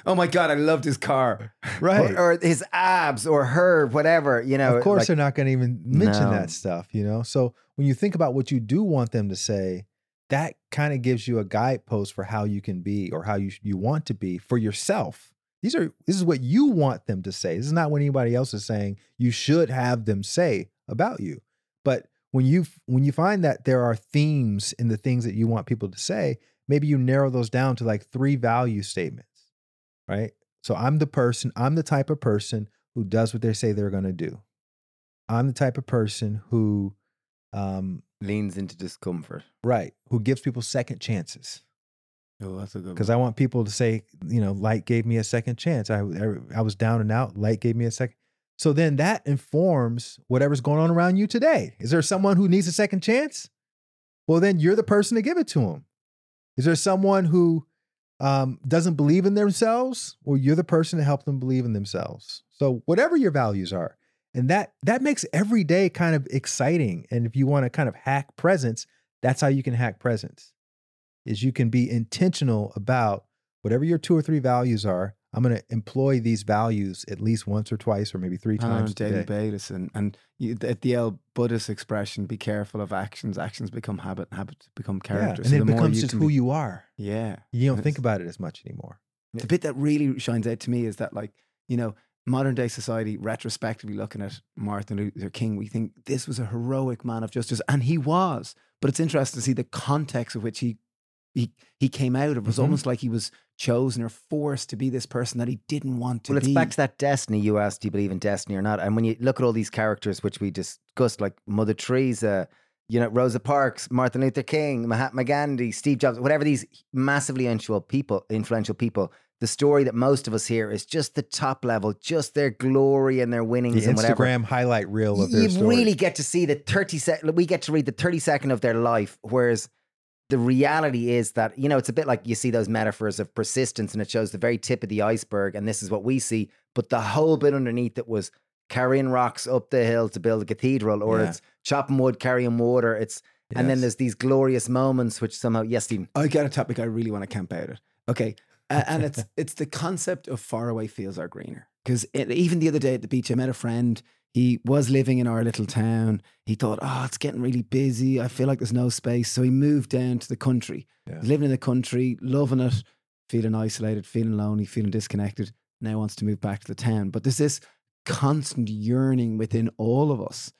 Oh my God, I loved his car. right? or, or his abs, or her, whatever, you know. of course, like- they're not going to even mention No. that stuff, you know. So when you think about what you do want them to say, that kind of gives you a guidepost for how you can be or how you you want to be for yourself. These are this is what you want them to say. This is not what anybody else is saying. You should have them say about you. But when you when you find that there are themes in the things that you want people to say, maybe you narrow those down to like three value statements, right? So I'm the person, I'm the type of person who does what they say they're going to do. I'm the type of person who, um, leans into discomfort. right, who gives people second chances. Oh, that's a good Because I want people to say, you know, Light gave me a second chance. I, I I was down and out. Light gave me a second. So then that informs whatever's going on around you today. Is there someone who needs a second chance? Well, then you're the person to give it to them. Is there someone who um, doesn't believe in themselves? Well, you're the person to help them believe in themselves. So whatever your values are, and that that makes every day kind of exciting. And if you want to kind of hack presence, that's how you can hack presence. Is you can be intentional about whatever your two or three values are. I'm going to employ these values at least once or twice or maybe three on a times a daily basis. And, and you, the, the old Buddhist expression, be careful of actions. Actions become habit, and habits become Yeah, character. and So it becomes just who be- you are. Yeah. You don't think about it as much anymore. The bit that really shines out to me is that, like, you know, modern day society, retrospectively looking at Martin Luther King, we think this was a heroic man of justice, and he was. But it's interesting to see the context of which he he he came out of. It was Mhm. almost like he was chosen or forced to be this person that he didn't want to be. Well, it's be. back to that destiny you asked. Do you believe in destiny or not? And when you look at all these characters, which we discussed, like Mother Teresa, you know, Rosa Parks, Martin Luther King, Mahatma Gandhi, Steve Jobs, whatever these massively influential people, influential people, the story that most of us hear is just the top level, just their glory and their winnings The and whatever. Instagram highlight reel of their you story. really get to see the 30 second we get to read the 30 second of their life whereas the reality is that you know it's a bit like you see those metaphors of persistence and it shows the very tip of the iceberg and this is what we see but the whole bit underneath it was carrying rocks up the hill to build a cathedral or Yeah. it's chopping wood carrying water it's and then there's these glorious moments which somehow yes Stephen I got a topic I really want to camp out at. Okay. And it's it's the concept of far away fields are greener. Because even the other day at the beach, I met a friend. He was living in our little town. He thought, oh, it's getting really busy. I feel like there's no space. So he moved down to the country. Yeah. Living in the country, loving it, feeling isolated, feeling lonely, feeling disconnected. Now wants to move back to the town. But there's this constant yearning within all of us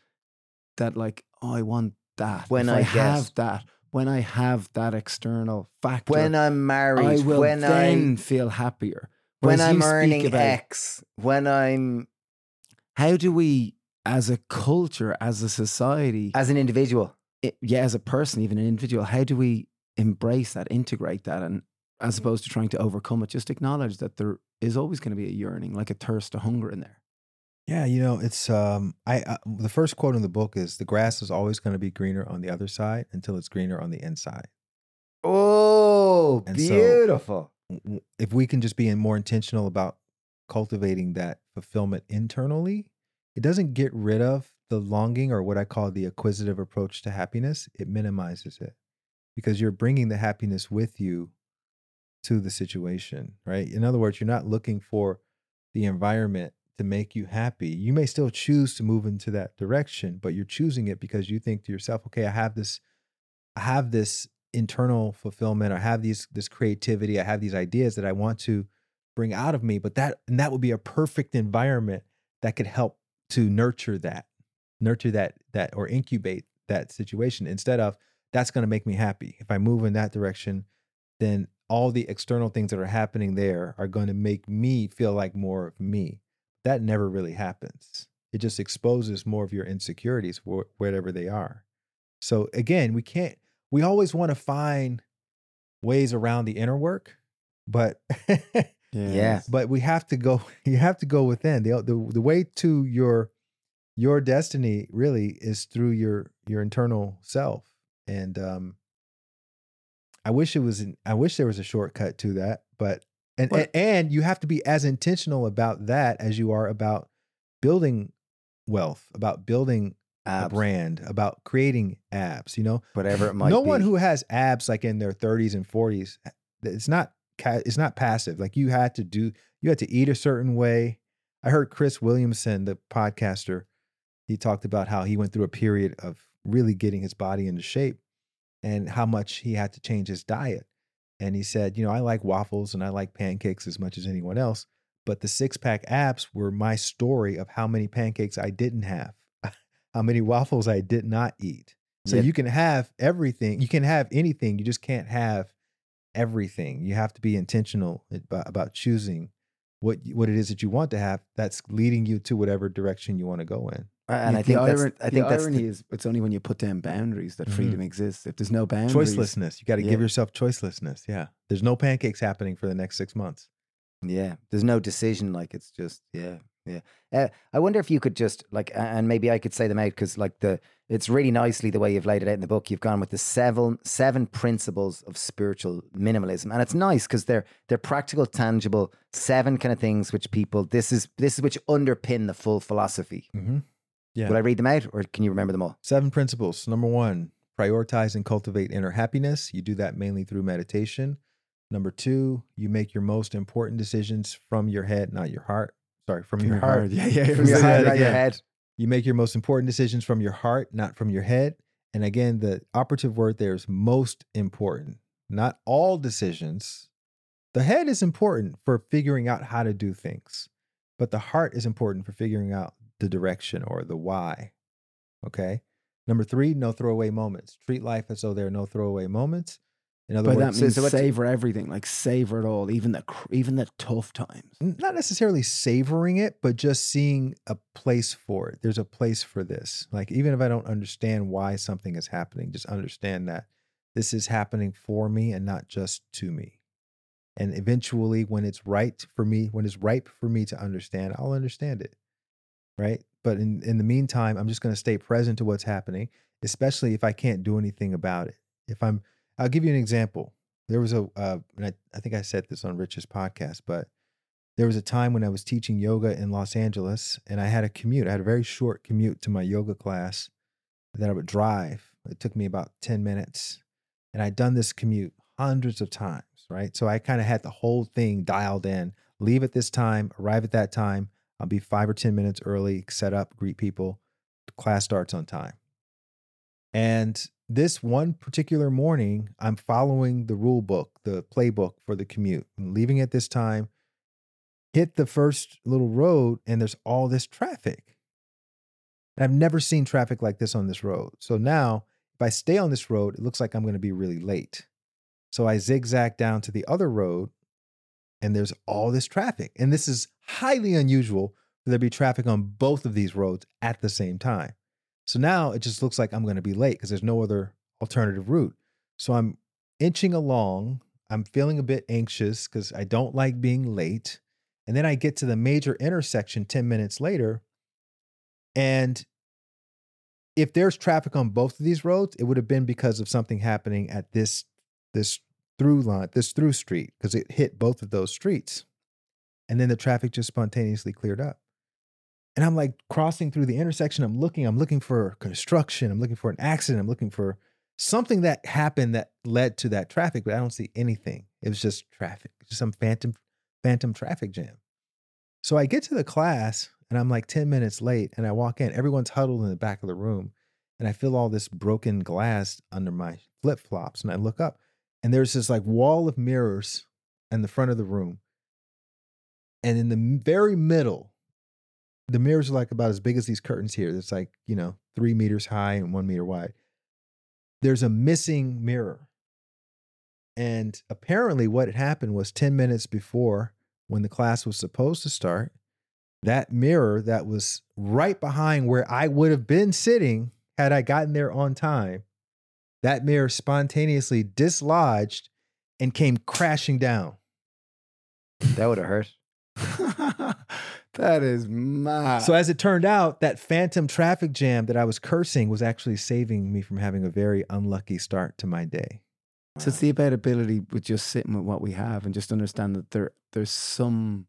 that, like, oh, I want that. When I I have that, when I have that external factor, when I'm married, I will when then I'm feel happier. when I'm earning about X, when I'm how do we, as a culture, as a society, as an individual. it, yeah, as a person, even an individual, how do we embrace that, integrate that, and as opposed to trying to overcome it, just acknowledge that there is always going to be a yearning, like a thirst, a hunger in there. Yeah, you know, it's um I, I the first quote in the book is the grass is always going to be greener on the other side until it's greener on the inside. Oh, And beautiful. W- If we can just be more intentional about cultivating that fulfillment internally, it doesn't get rid of the longing or what I call the acquisitive approach to happiness. It minimizes it because you're bringing the happiness with you to the situation, right? In other words, you're not looking for the environment to make you happy. You may still choose to move into that direction, but you're choosing it because you think to yourself, okay, I have this I have this internal fulfillment, I have these this creativity, I have these ideas that I want to bring out of me, but that and that would be a perfect environment that could help to nurture that, nurture that that or incubate that situation instead of that's going to make me happy. If I move in that direction, then all the external things that are happening there are going to make me feel like more of me. That never really happens. It just exposes more of your insecurities, wh- whatever they are. So again, we can't. We always want to find ways around the inner work, but Yeah. but we have to go. You have to go within. the the The way to your your destiny really is through your your internal self, and um, I wish it was. an- I wish there was a shortcut to that, but and and, and you have to be as intentional about that as you are about building wealth, about building a brand, about creating apps. You know, whatever it might no be. one who has abs like in their 30s and 40s eh, it's not it's not passive like you had to do you had to eat a certain way i heard chris williamson the podcaster he talked about how he went through a period of really getting his body into shape and how much he had to change his diet and he said you know i like waffles and i like pancakes as much as anyone else but the six pack abs were my story of how many pancakes i didn't have how many waffles i did not eat so Yeah. you can have everything. You can have anything. You just can't have everything. You have to be intentional about, about choosing what what it is that you want to have. That's leading you to whatever direction you want to go in. And Yeah, I think the, that's, iron- I the think that's irony the, is it's only when you put down boundaries that Mhm. freedom exists. If there's no boundaries, Choicelessness. You got to Yeah. give yourself choicelessness. Yeah. There's no pancakes happening for the next six months. Yeah, there's no decision. Like it's just yeah, yeah. Uh, I wonder if you could just like, and maybe I could say them out because like the it's really nicely the way you've laid it out in the book. You've gone with the seven seven principles of spiritual minimalism, and it's nice because they're they're practical, tangible seven kind of things which people this is this is which underpin the full philosophy. Mm-hmm. Yeah. Will I read them out, or can you remember them all? Seven principles. Number one, prioritize and cultivate inner happiness. You do that mainly through meditation. Number two, you make your most important decisions from your head, not your heart. Sorry, from, your, heart. Yeah, yeah. From your heart, not your head. You make your most important decisions from your heart, not from your head. And again, the operative word there is most important, not all decisions. The head is important for figuring out how to do things, but the heart is important for figuring out the direction or the why. Okay. Number three, no throwaway moments. Treat life as though there are no throwaway moments. In other that words, means so savor everything, like savor it all, even the even the tough times. not necessarily savoring it, but just seeing a place for it. There's a place for this. Like, even if I don't understand why something is happening, just understand that this is happening for me and not just to me. And eventually, when it's right for me, when it's ripe for me to understand, I'll understand it. Right. But in, in the meantime, I'm just going to stay present to what's happening, especially if I can't do anything about it. If I'm, I'll give you an example. There was a, uh, and I, I think I said this on Rich's podcast, but there was a time when I was teaching yoga in Los Angeles and I had a commute. I had a very short commute to my yoga class that I would drive. It took me about 10 minutes. And I'd done this commute hundreds of times. right? So I kind of had the whole thing dialed in. Leave at this time, arrive at that time. I'll be five or 10 minutes early, set up, greet people. Class starts on time. And this one particular morning, I'm following the rule book, the playbook for the commute. I'm leaving at this time, hit the first little road, and there's all this traffic. And I've never seen traffic like this on this road. So now, if I stay on this road, it looks like I'm going to be really late. So I zigzag down to the other road, and there's all this traffic. And this is highly unusual for there to be traffic on both of these roads at the same time. So now it just looks like I'm going to be late because there's no other alternative route. So I'm inching along. I'm feeling a bit anxious because I don't like being late. And then I get to the major intersection 10 minutes later. And if there's traffic on both of these roads, it would have been because of something happening at this this through line, this through street, because it hit both of those streets. And then the traffic just spontaneously cleared up. And I'm like crossing through the intersection. I'm looking, I'm looking for construction. I'm looking for an accident. I'm looking for something that happened that led to that traffic, but I don't see anything. It was just traffic, just some phantom, phantom traffic jam. So I get to the class and I'm like 10 minutes late and I walk in. Everyone's huddled in the back of the room and I feel all this broken glass under my flip flops. And I look up and there's this like wall of mirrors in the front of the room. And in the very middle, the mirrors are like about as big as these curtains here. It's like, you know, three meters high and one meter wide. There's a missing mirror. And apparently, what had happened was 10 minutes before when the class was supposed to start, that mirror that was right behind where I would have been sitting had I gotten there on time, that mirror spontaneously dislodged and came crashing down. That would have hurt. that is mad. So as it turned out, that phantom traffic jam that I was cursing was actually saving me from having a very unlucky start to my day. So it's the about ability with just sitting with what we have and just understand that there there's some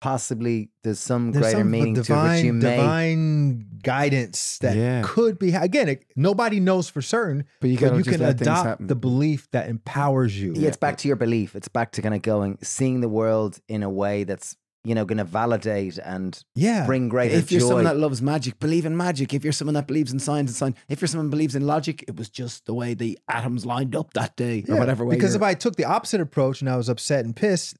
Possibly there's some There's greater some meaning to it which you may. divine guidance that Yeah. could be. Again, it, nobody knows for certain, but you but can you can adopt the belief that empowers you. Yeah, it's back to your belief. It's back to kind of going, seeing the world in a way that's you know going to validate and Yeah. bring greater if you're joy. someone that loves magic, believe in magic. If you're someone that believes in science and science, if you're someone who believes in logic, it was just the way the atoms lined up that day or Yeah, whatever way. Because if I took the opposite approach and I was upset and pissed,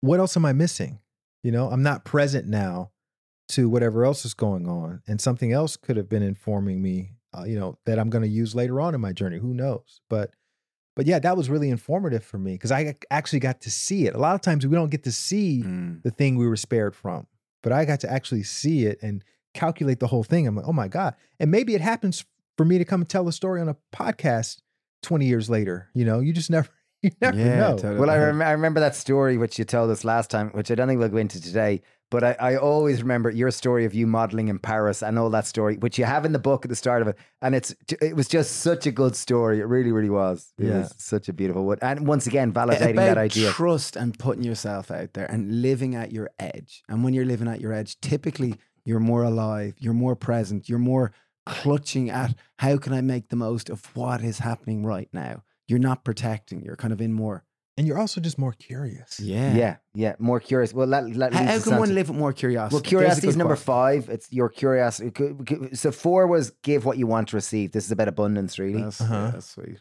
what else am I missing? You know, I'm not present now to whatever else is going on, and something else could have been informing me. Uh, you know, that I'm going to use later on in my journey. Who knows? But, but yeah, that was really informative for me because I actually got to see it. A lot of times we don't get to see Mm. the thing we were spared from, but I got to actually see it and calculate the whole thing. I'm like, oh my god! And maybe it happens for me to come and tell a story on a podcast 20 years later. You know, you just never, you never Yeah, know. totally. Well, I, rem- I remember that story which you told us last time, which I don't think we'll go into today. But I, I always remember your story of you modeling in Paris and all that story, which you have in the book at the start of it, and it's it was just such a good story. It really, really was. It Yeah. was such a beautiful one, and once again validating about that idea. trust and putting yourself out there and living at your edge. And when you're living at your edge, typically you're more alive, you're more present, you're more clutching at how can I make the most of what is happening right now. You're not protecting. You're kind of in more. And you're also just more curious. Yeah. yeah, yeah, more curious. Well, that, that How, how can one to- live with more curiosity? Well, curiosity is number quote. five. It's your curiosity. C- c- So four was give what you want to receive. This is about abundance, really. That's, Uh-huh. yeah, that's sweet.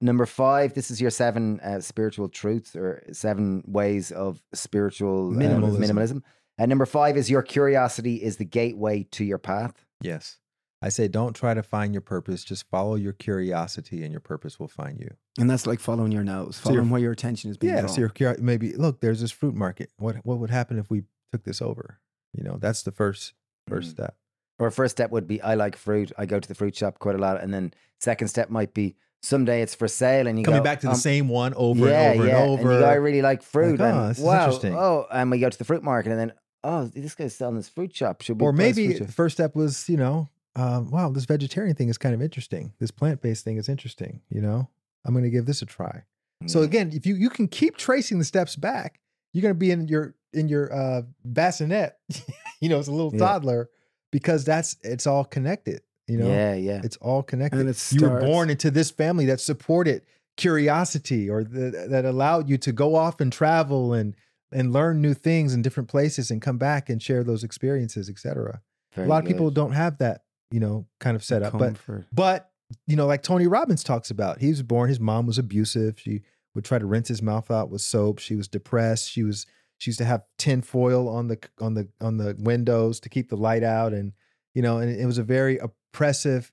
Number five, this is your seven uh, spiritual truths or seven ways of spiritual uh, Minimalism. minimalism. And number five is your curiosity is the gateway to your path. Yes. I say, don't try to find your purpose. Just follow your curiosity, and your purpose will find you. And that's like following your nose, So following where your attention is being Yeah. drawn. So you're curious. Maybe look, there's this fruit market. What what would happen if we took this over? You know, that's the first first Mm. step. Or first step would be I like fruit. I go to the fruit shop quite a lot. And then second step might be someday it's for sale and you Coming go, back to the um, same one over yeah, and over yeah. and over. you go, I really like fruit. oh, and wow, oh, and we go to the fruit market and then oh, this guy's selling this fruit shop. Should we or maybe the first step was, you know, um, wow, this vegetarian thing is kind of interesting. This plant based thing is interesting. You know, I'm going to give this a try. So again, if you you can keep tracing the steps back, you're going to be in your in your uh, bassinet. you know, it's a little Yeah. toddler because that's it's all connected. You know, yeah, yeah. it's all connected. And it you were born into this family that supported curiosity or the, that allowed you to go off and travel and and learn new things in different places and come back and share those experiences, etc. A Very lot of people don't have that, you know, kind of setup. But Comfort. but you know, like Tony Robbins talks about, he was born. His mom was abusive. She would try to rinse his mouth out with soap. She was depressed. She was she used to have tin foil on the on the on the windows to keep the light out, and you know, and it was a very oppressive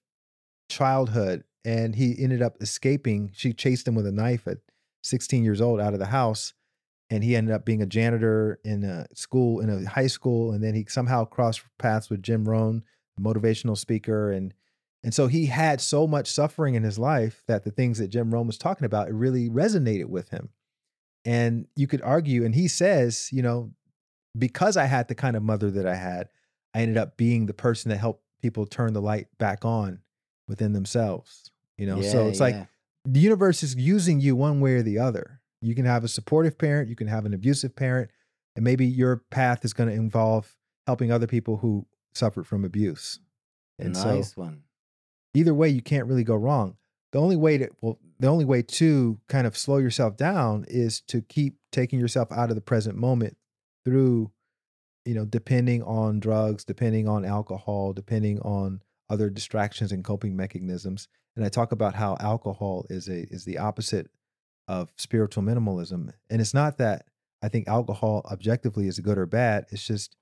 childhood. And he ended up escaping. She chased him with a knife at 16 years old out of the house, and he ended up being a janitor in a school in a high school. And then he somehow crossed paths with Jim Rohn, motivational speaker, and and so he had so much suffering in his life that the things that Jim Rohn was talking about, it really resonated with him. And you could argue, and he says, you know, because I had the kind of mother that I had, I ended up being the person that helped people turn the light back on within themselves. You know, so Yeah, it's like the universe is using you one way or the other. You can have a supportive parent, you can have an abusive parent, and maybe your path is going to involve helping other people who suffered from abuse. And so one. either way you can't really go wrong the only way to well the only way to kind of slow yourself down is to keep taking yourself out of the present moment through you know depending on drugs depending on alcohol depending on other distractions and coping mechanisms and i talk about how alcohol is a is the opposite of spiritual minimalism and it's not that i think alcohol objectively is good or bad it's just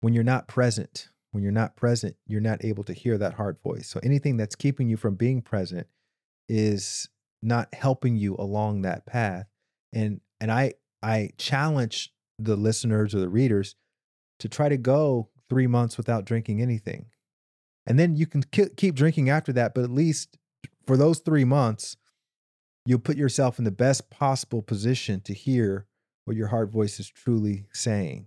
when you're not present when you're not present, you're not able to hear that heart voice. So anything that's keeping you from being present is not helping you along that path. And and I I challenge the listeners or the readers to try to go 3 months without drinking anything. And then you can ki- keep drinking after that, but at least for those 3 months you'll put yourself in the best possible position to hear what your heart voice is truly saying.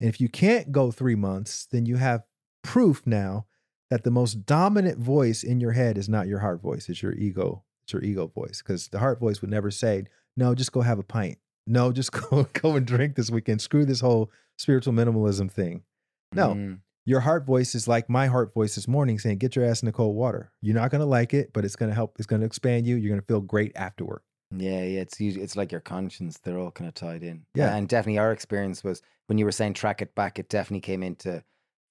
And if you can't go three months, then you have proof now that the most dominant voice in your head is not your heart voice, it's your ego. It's your ego voice. Because the heart voice would never say, no, just go have a pint. No, just go go and drink this weekend. Screw this whole spiritual minimalism thing. No, Mm. your heart voice is like my heart voice this morning saying, get your ass in the cold water. You're not gonna like it, but it's gonna help, it's gonna expand you. You're gonna feel great afterward. Yeah, yeah. It's usually, it's like your conscience. They're all kind of tied in. Yeah. and definitely our experience was when you were saying track it back. It definitely came into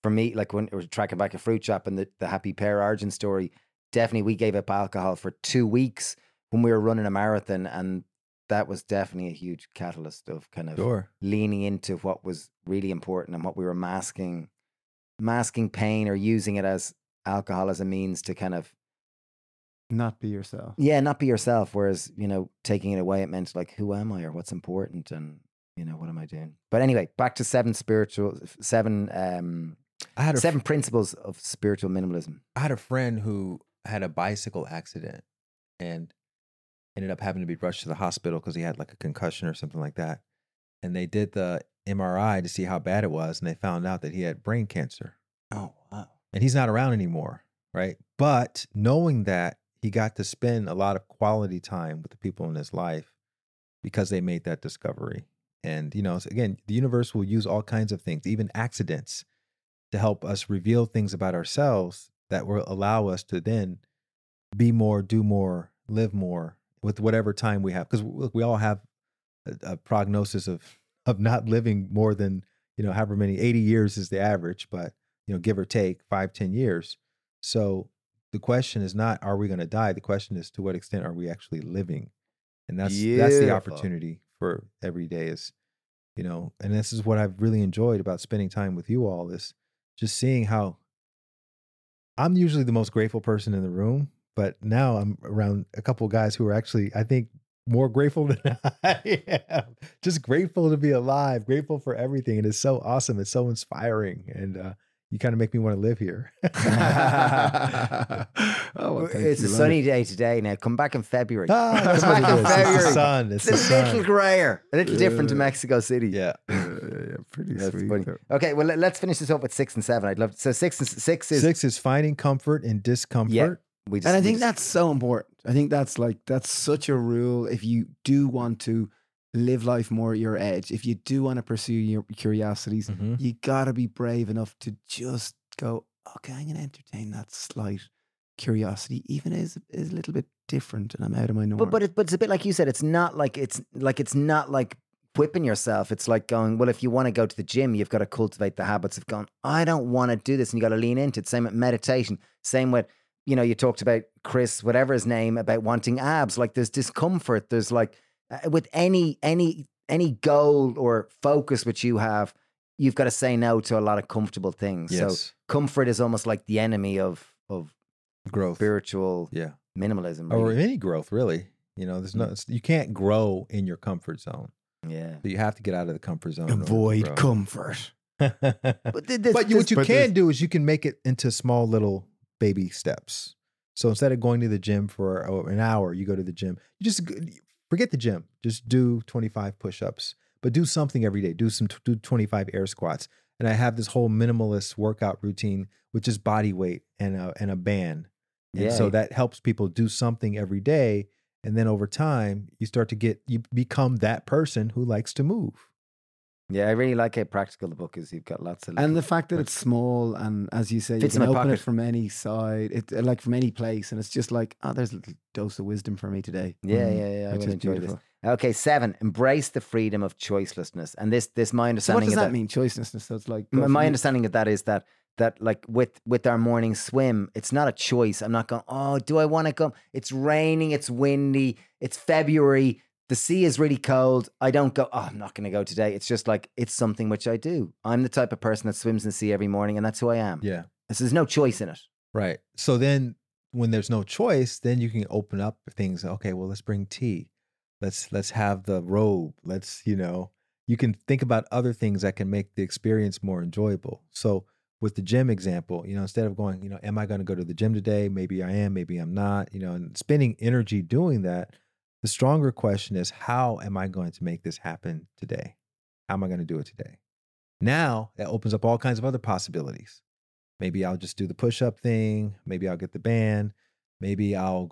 for me like when it was tracking back a fruit shop and the the happy pear origin story. Definitely, we gave up alcohol for two weeks when we were running a marathon, and that was definitely a huge catalyst of kind of Sure. leaning into what was really important and what we were masking masking pain or using it as alcohol as a means to kind of Not be yourself. yeah not be yourself whereas you know taking it away it meant like who am i or what's important and you know what am i doing but anyway back to seven spiritual seven um I had a seven principles of spiritual minimalism I had a friend who had a bicycle accident and ended up having to be rushed to the hospital because he had like a concussion or something like that. And they did the MRI to see how bad it was, and they found out that he had brain cancer. oh wow And he's not around anymore, right? But knowing that, he got to spend a lot of quality time with the people in his life because they made that discovery. And, you know, again, the universe will use all kinds of things, even accidents, to help us reveal things about ourselves that will allow us to then be more, do more, live more with whatever time we have. Because we all have a, a prognosis of of not living more than you know however many 80 years is the average, but you know give or take five ten years. So the question is not are we going to die? The question is to what extent are we actually living? And that's that's the opportunity for every day is you know and this is what i've really enjoyed about spending time with you all is just seeing how i'm usually the most grateful person in the room but now i'm around a couple of guys who are actually i think more grateful than i am just grateful to be alive grateful for everything and it's so awesome it's so inspiring and uh, you kind of make me want to live here oh, well, it's you, a sunny it. day today now come back in february ah, Come back it in is. It's the February. sun it's, it's the a little grayer a little different to mexico city yeah Yeah, yeah, yeah, pretty That's sweet. funny. Okay, well let- let's finish this up with six and seven. I'd love so six and six is six is finding comfort in discomfort we just, And I we think just- that's so important. I think that's like that's such a rule. If you do want to live life more at your edge, if you do want to pursue your curiosities, Mhm. you gotta be brave enough to just go, okay, I'm gonna entertain that slight curiosity even is is a little bit different, and I'm out of my norm. But but it, but it's a bit like you said. It's not like it's like it's not like whipping yourself. It's like going. Well, if you want to go to the gym, you've got to cultivate the habits of going. I don't want to do this, and you got to lean into it. Same with meditation. Same with you know you talked about Chris, whatever his name, about wanting abs. Like there's discomfort. There's like uh, with any any any goal or focus which you have, you've got to say no to a lot of comfortable things. So Yes. comfort is almost like the enemy of of growth. spiritual Yeah. minimalism. Or any growth, really. You know, there's no, you can't grow in your comfort zone. yeah. So you have to get out of the comfort zone. in order to avoid comfort. But, this, but you, what you but can there's- do is you can make it into small little baby steps. So instead of going to the gym for an hour, you go to the gym. You just g- forget the gym. Just do 25 push-ups, but do something every day. Do some do 25 air squats. And I have this whole minimalist workout routine, which is body weight and a, and a band. And so that helps people do something every day. And then over time, you start to get you become that person who likes to move. Yeah, I really like how practical the book is. You've got lots of And the fact that it's small and, as you say, you can my open it from any side, it uh, like from any place, and it's just like, oh, there's a little dose of wisdom for me today. yeah, Mhm. yeah, yeah. I which is enjoy beautiful. this. Okay, seven. Embrace the freedom of choicelessness, and this, this my So what understanding does of that mean? Choicelessness. So it's like M- go My understanding of that is that that like with with our morning swim, it's not a choice. I'm not going. Oh, do I want to come? It's raining. It's windy. It's February. The sea is really cold. I don't go. Oh, I'm not going to go today. It's just like it's something which I do. I'm the type of person that swims in the sea every morning, and that's who I am. Yeah. So there's no choice in it. Right. So then when there's no choice, then you can open up things. Okay, well, let's bring tea. Let's let's have the robe. Let's, you know, you can think about other things that can make the experience more enjoyable. So with the gym example, you know, instead of going, you know, am I going to go to the gym today? Maybe I am, maybe I'm not, you know, and spending energy doing that, the stronger question is how am I going to make this happen today? How am I going to do it today? Now that opens up all kinds of other possibilities. Maybe I'll just do the push up thing. Maybe I'll get the band. Maybe I'll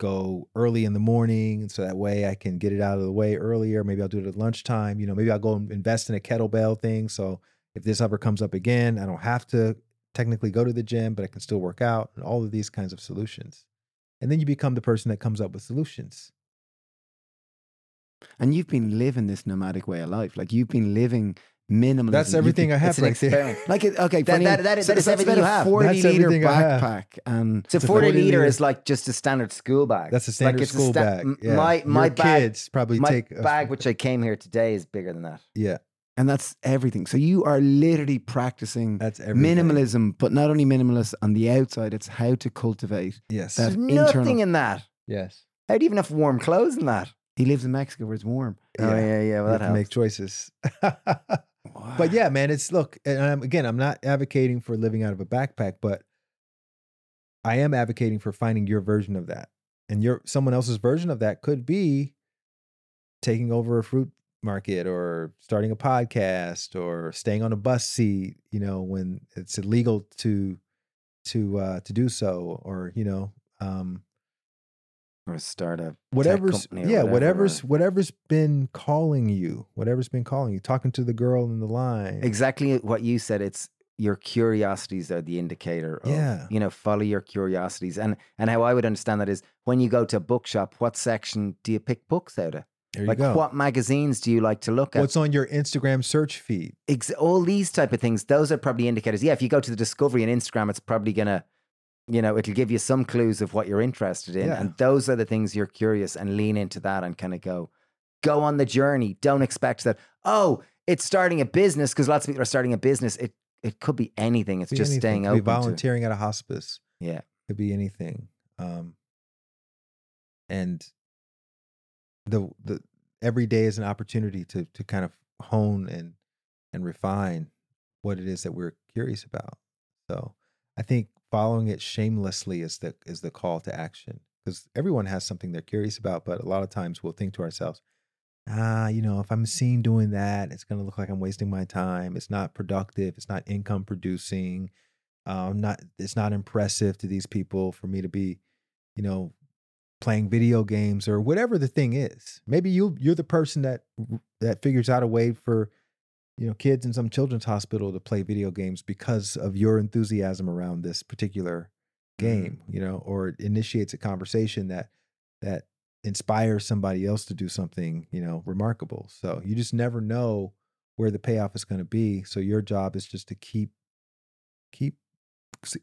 go early in the morning so that way I can get it out of the way earlier. Maybe I'll do it at lunchtime. You know, maybe I'll go and invest in a kettlebell thing. So if this ever comes up again, I don't have to technically go to the gym, but I can still work out and all of these kinds of solutions. And then you become the person that comes up with solutions. And you've been living this nomadic way of life. Like you've been living minimalism. That's everything been- I have right there. Like it, okay, That- that- that is- that is everything you have. Forty That's liter everything I have. backpack, and So 40 40 liter liter. is like just a standard school bag. That's a Like, standard a school sta- bag. Yeah. My my Your bag, kids probably my take a- bag which I came here today is bigger than that. yeah, and that's everything. So you are literally practicing that's everything. minimalism, but not only minimalist on the outside. It's how to cultivate. Yes. That- There's internal- nothing in that. yes. How do you even have warm clothes in that? He lives in Mexico where it's warm. Oh yeah, yeah. You Well, that to make choices. But yeah, man, it's look, and I'm, again, I'm not advocating for living out of a backpack, but I am advocating for finding your version of that. And your someone else's version of that could be taking over a fruit market or starting a podcast or staying on a bus seat, you know, when it's illegal to to uh to do so or, you know, um Or start a whatever's yeah whatever, whatever's whatever's been calling you whatever's been calling you talking to the girl in the line exactly what you said. It's your curiosities are the indicator. Of, Yeah. You know, follow your curiosities, and and how I would understand that is when you go to a bookshop, what section do you pick books out of? there you Like, go what magazines do you like to look at? what's on your instagram search feed Ex- all these type of things those are probably indicators yeah if you go to the discovery on instagram it's probably gonna you know it'll give you some clues of what you're interested in Yeah. and those are the things you're curious and lean into that and kind of go go on the journey. Don't expect that oh it's starting a business because lots of people are starting a business. It it could be anything. It's Be just anything. staying Could be open to volunteering at a hospice. Yeah. Could be anything. Um and the the every day is an opportunity to to kind of hone and and refine what it is that we're curious about. So i think following it shamelessly is the is the call to action because everyone has something they're curious about but a lot of times we'll think to ourselves ah you know if i'm seen doing that it's going to look like i'm wasting my time. It's not productive. It's not income producing. Um not it's not impressive to these people for me to be you know playing video games or whatever the thing is. Maybe you you're the person that that figures out a way for you know kids in some children's hospital to play video games because of your enthusiasm around this particular game, mm. you know, or it initiates a conversation that that inspires somebody else to do something, you know, remarkable. So you just never know where the payoff is going to be. So your job is just to keep keep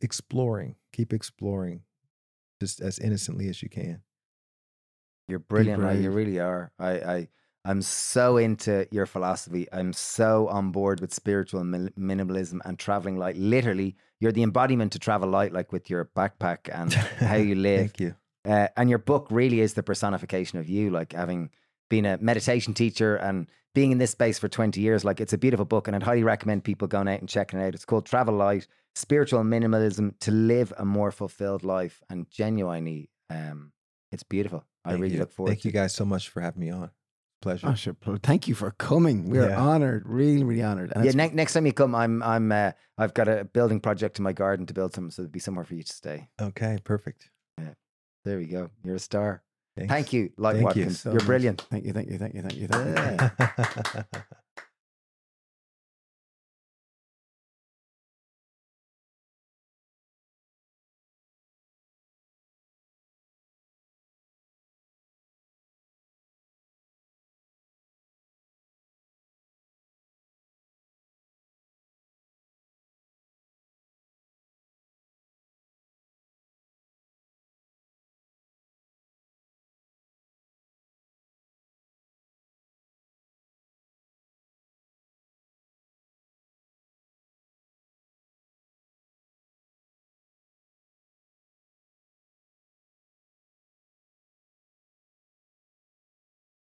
exploring, keep exploring just as innocently as you can. You're brilliant, right? You really are. I, I, I'm so into your philosophy. I'm so on board with spiritual minimalism and traveling light. Literally, you're the embodiment to travel light, like with your backpack and how you live. Thank you. Uh, and your book really is the personification of you, like having been a meditation teacher and being in this space for 20 years. Like, it's a beautiful book, and I'd highly recommend people going out and checking it out. It's called Travel Light Spiritual Minimalism to Live a More Fulfilled Life. And genuinely, um, it's beautiful. I really you. look forward Thank to you guys so much for having me on. Pleasure. Oh, sure. Thank you for coming. We're Yeah. honored, really, really honored. And yeah, ne- next time you come, I'm I'm uh, I've got a building project in my garden to build some, so there'll be somewhere for you to stay. Okay, perfect. Yeah, there we go. You're a star. Thanks. Thank you, Light Thank you Watkins. so You're much. brilliant. Thank you, thank you, thank you, thank you. Thank you.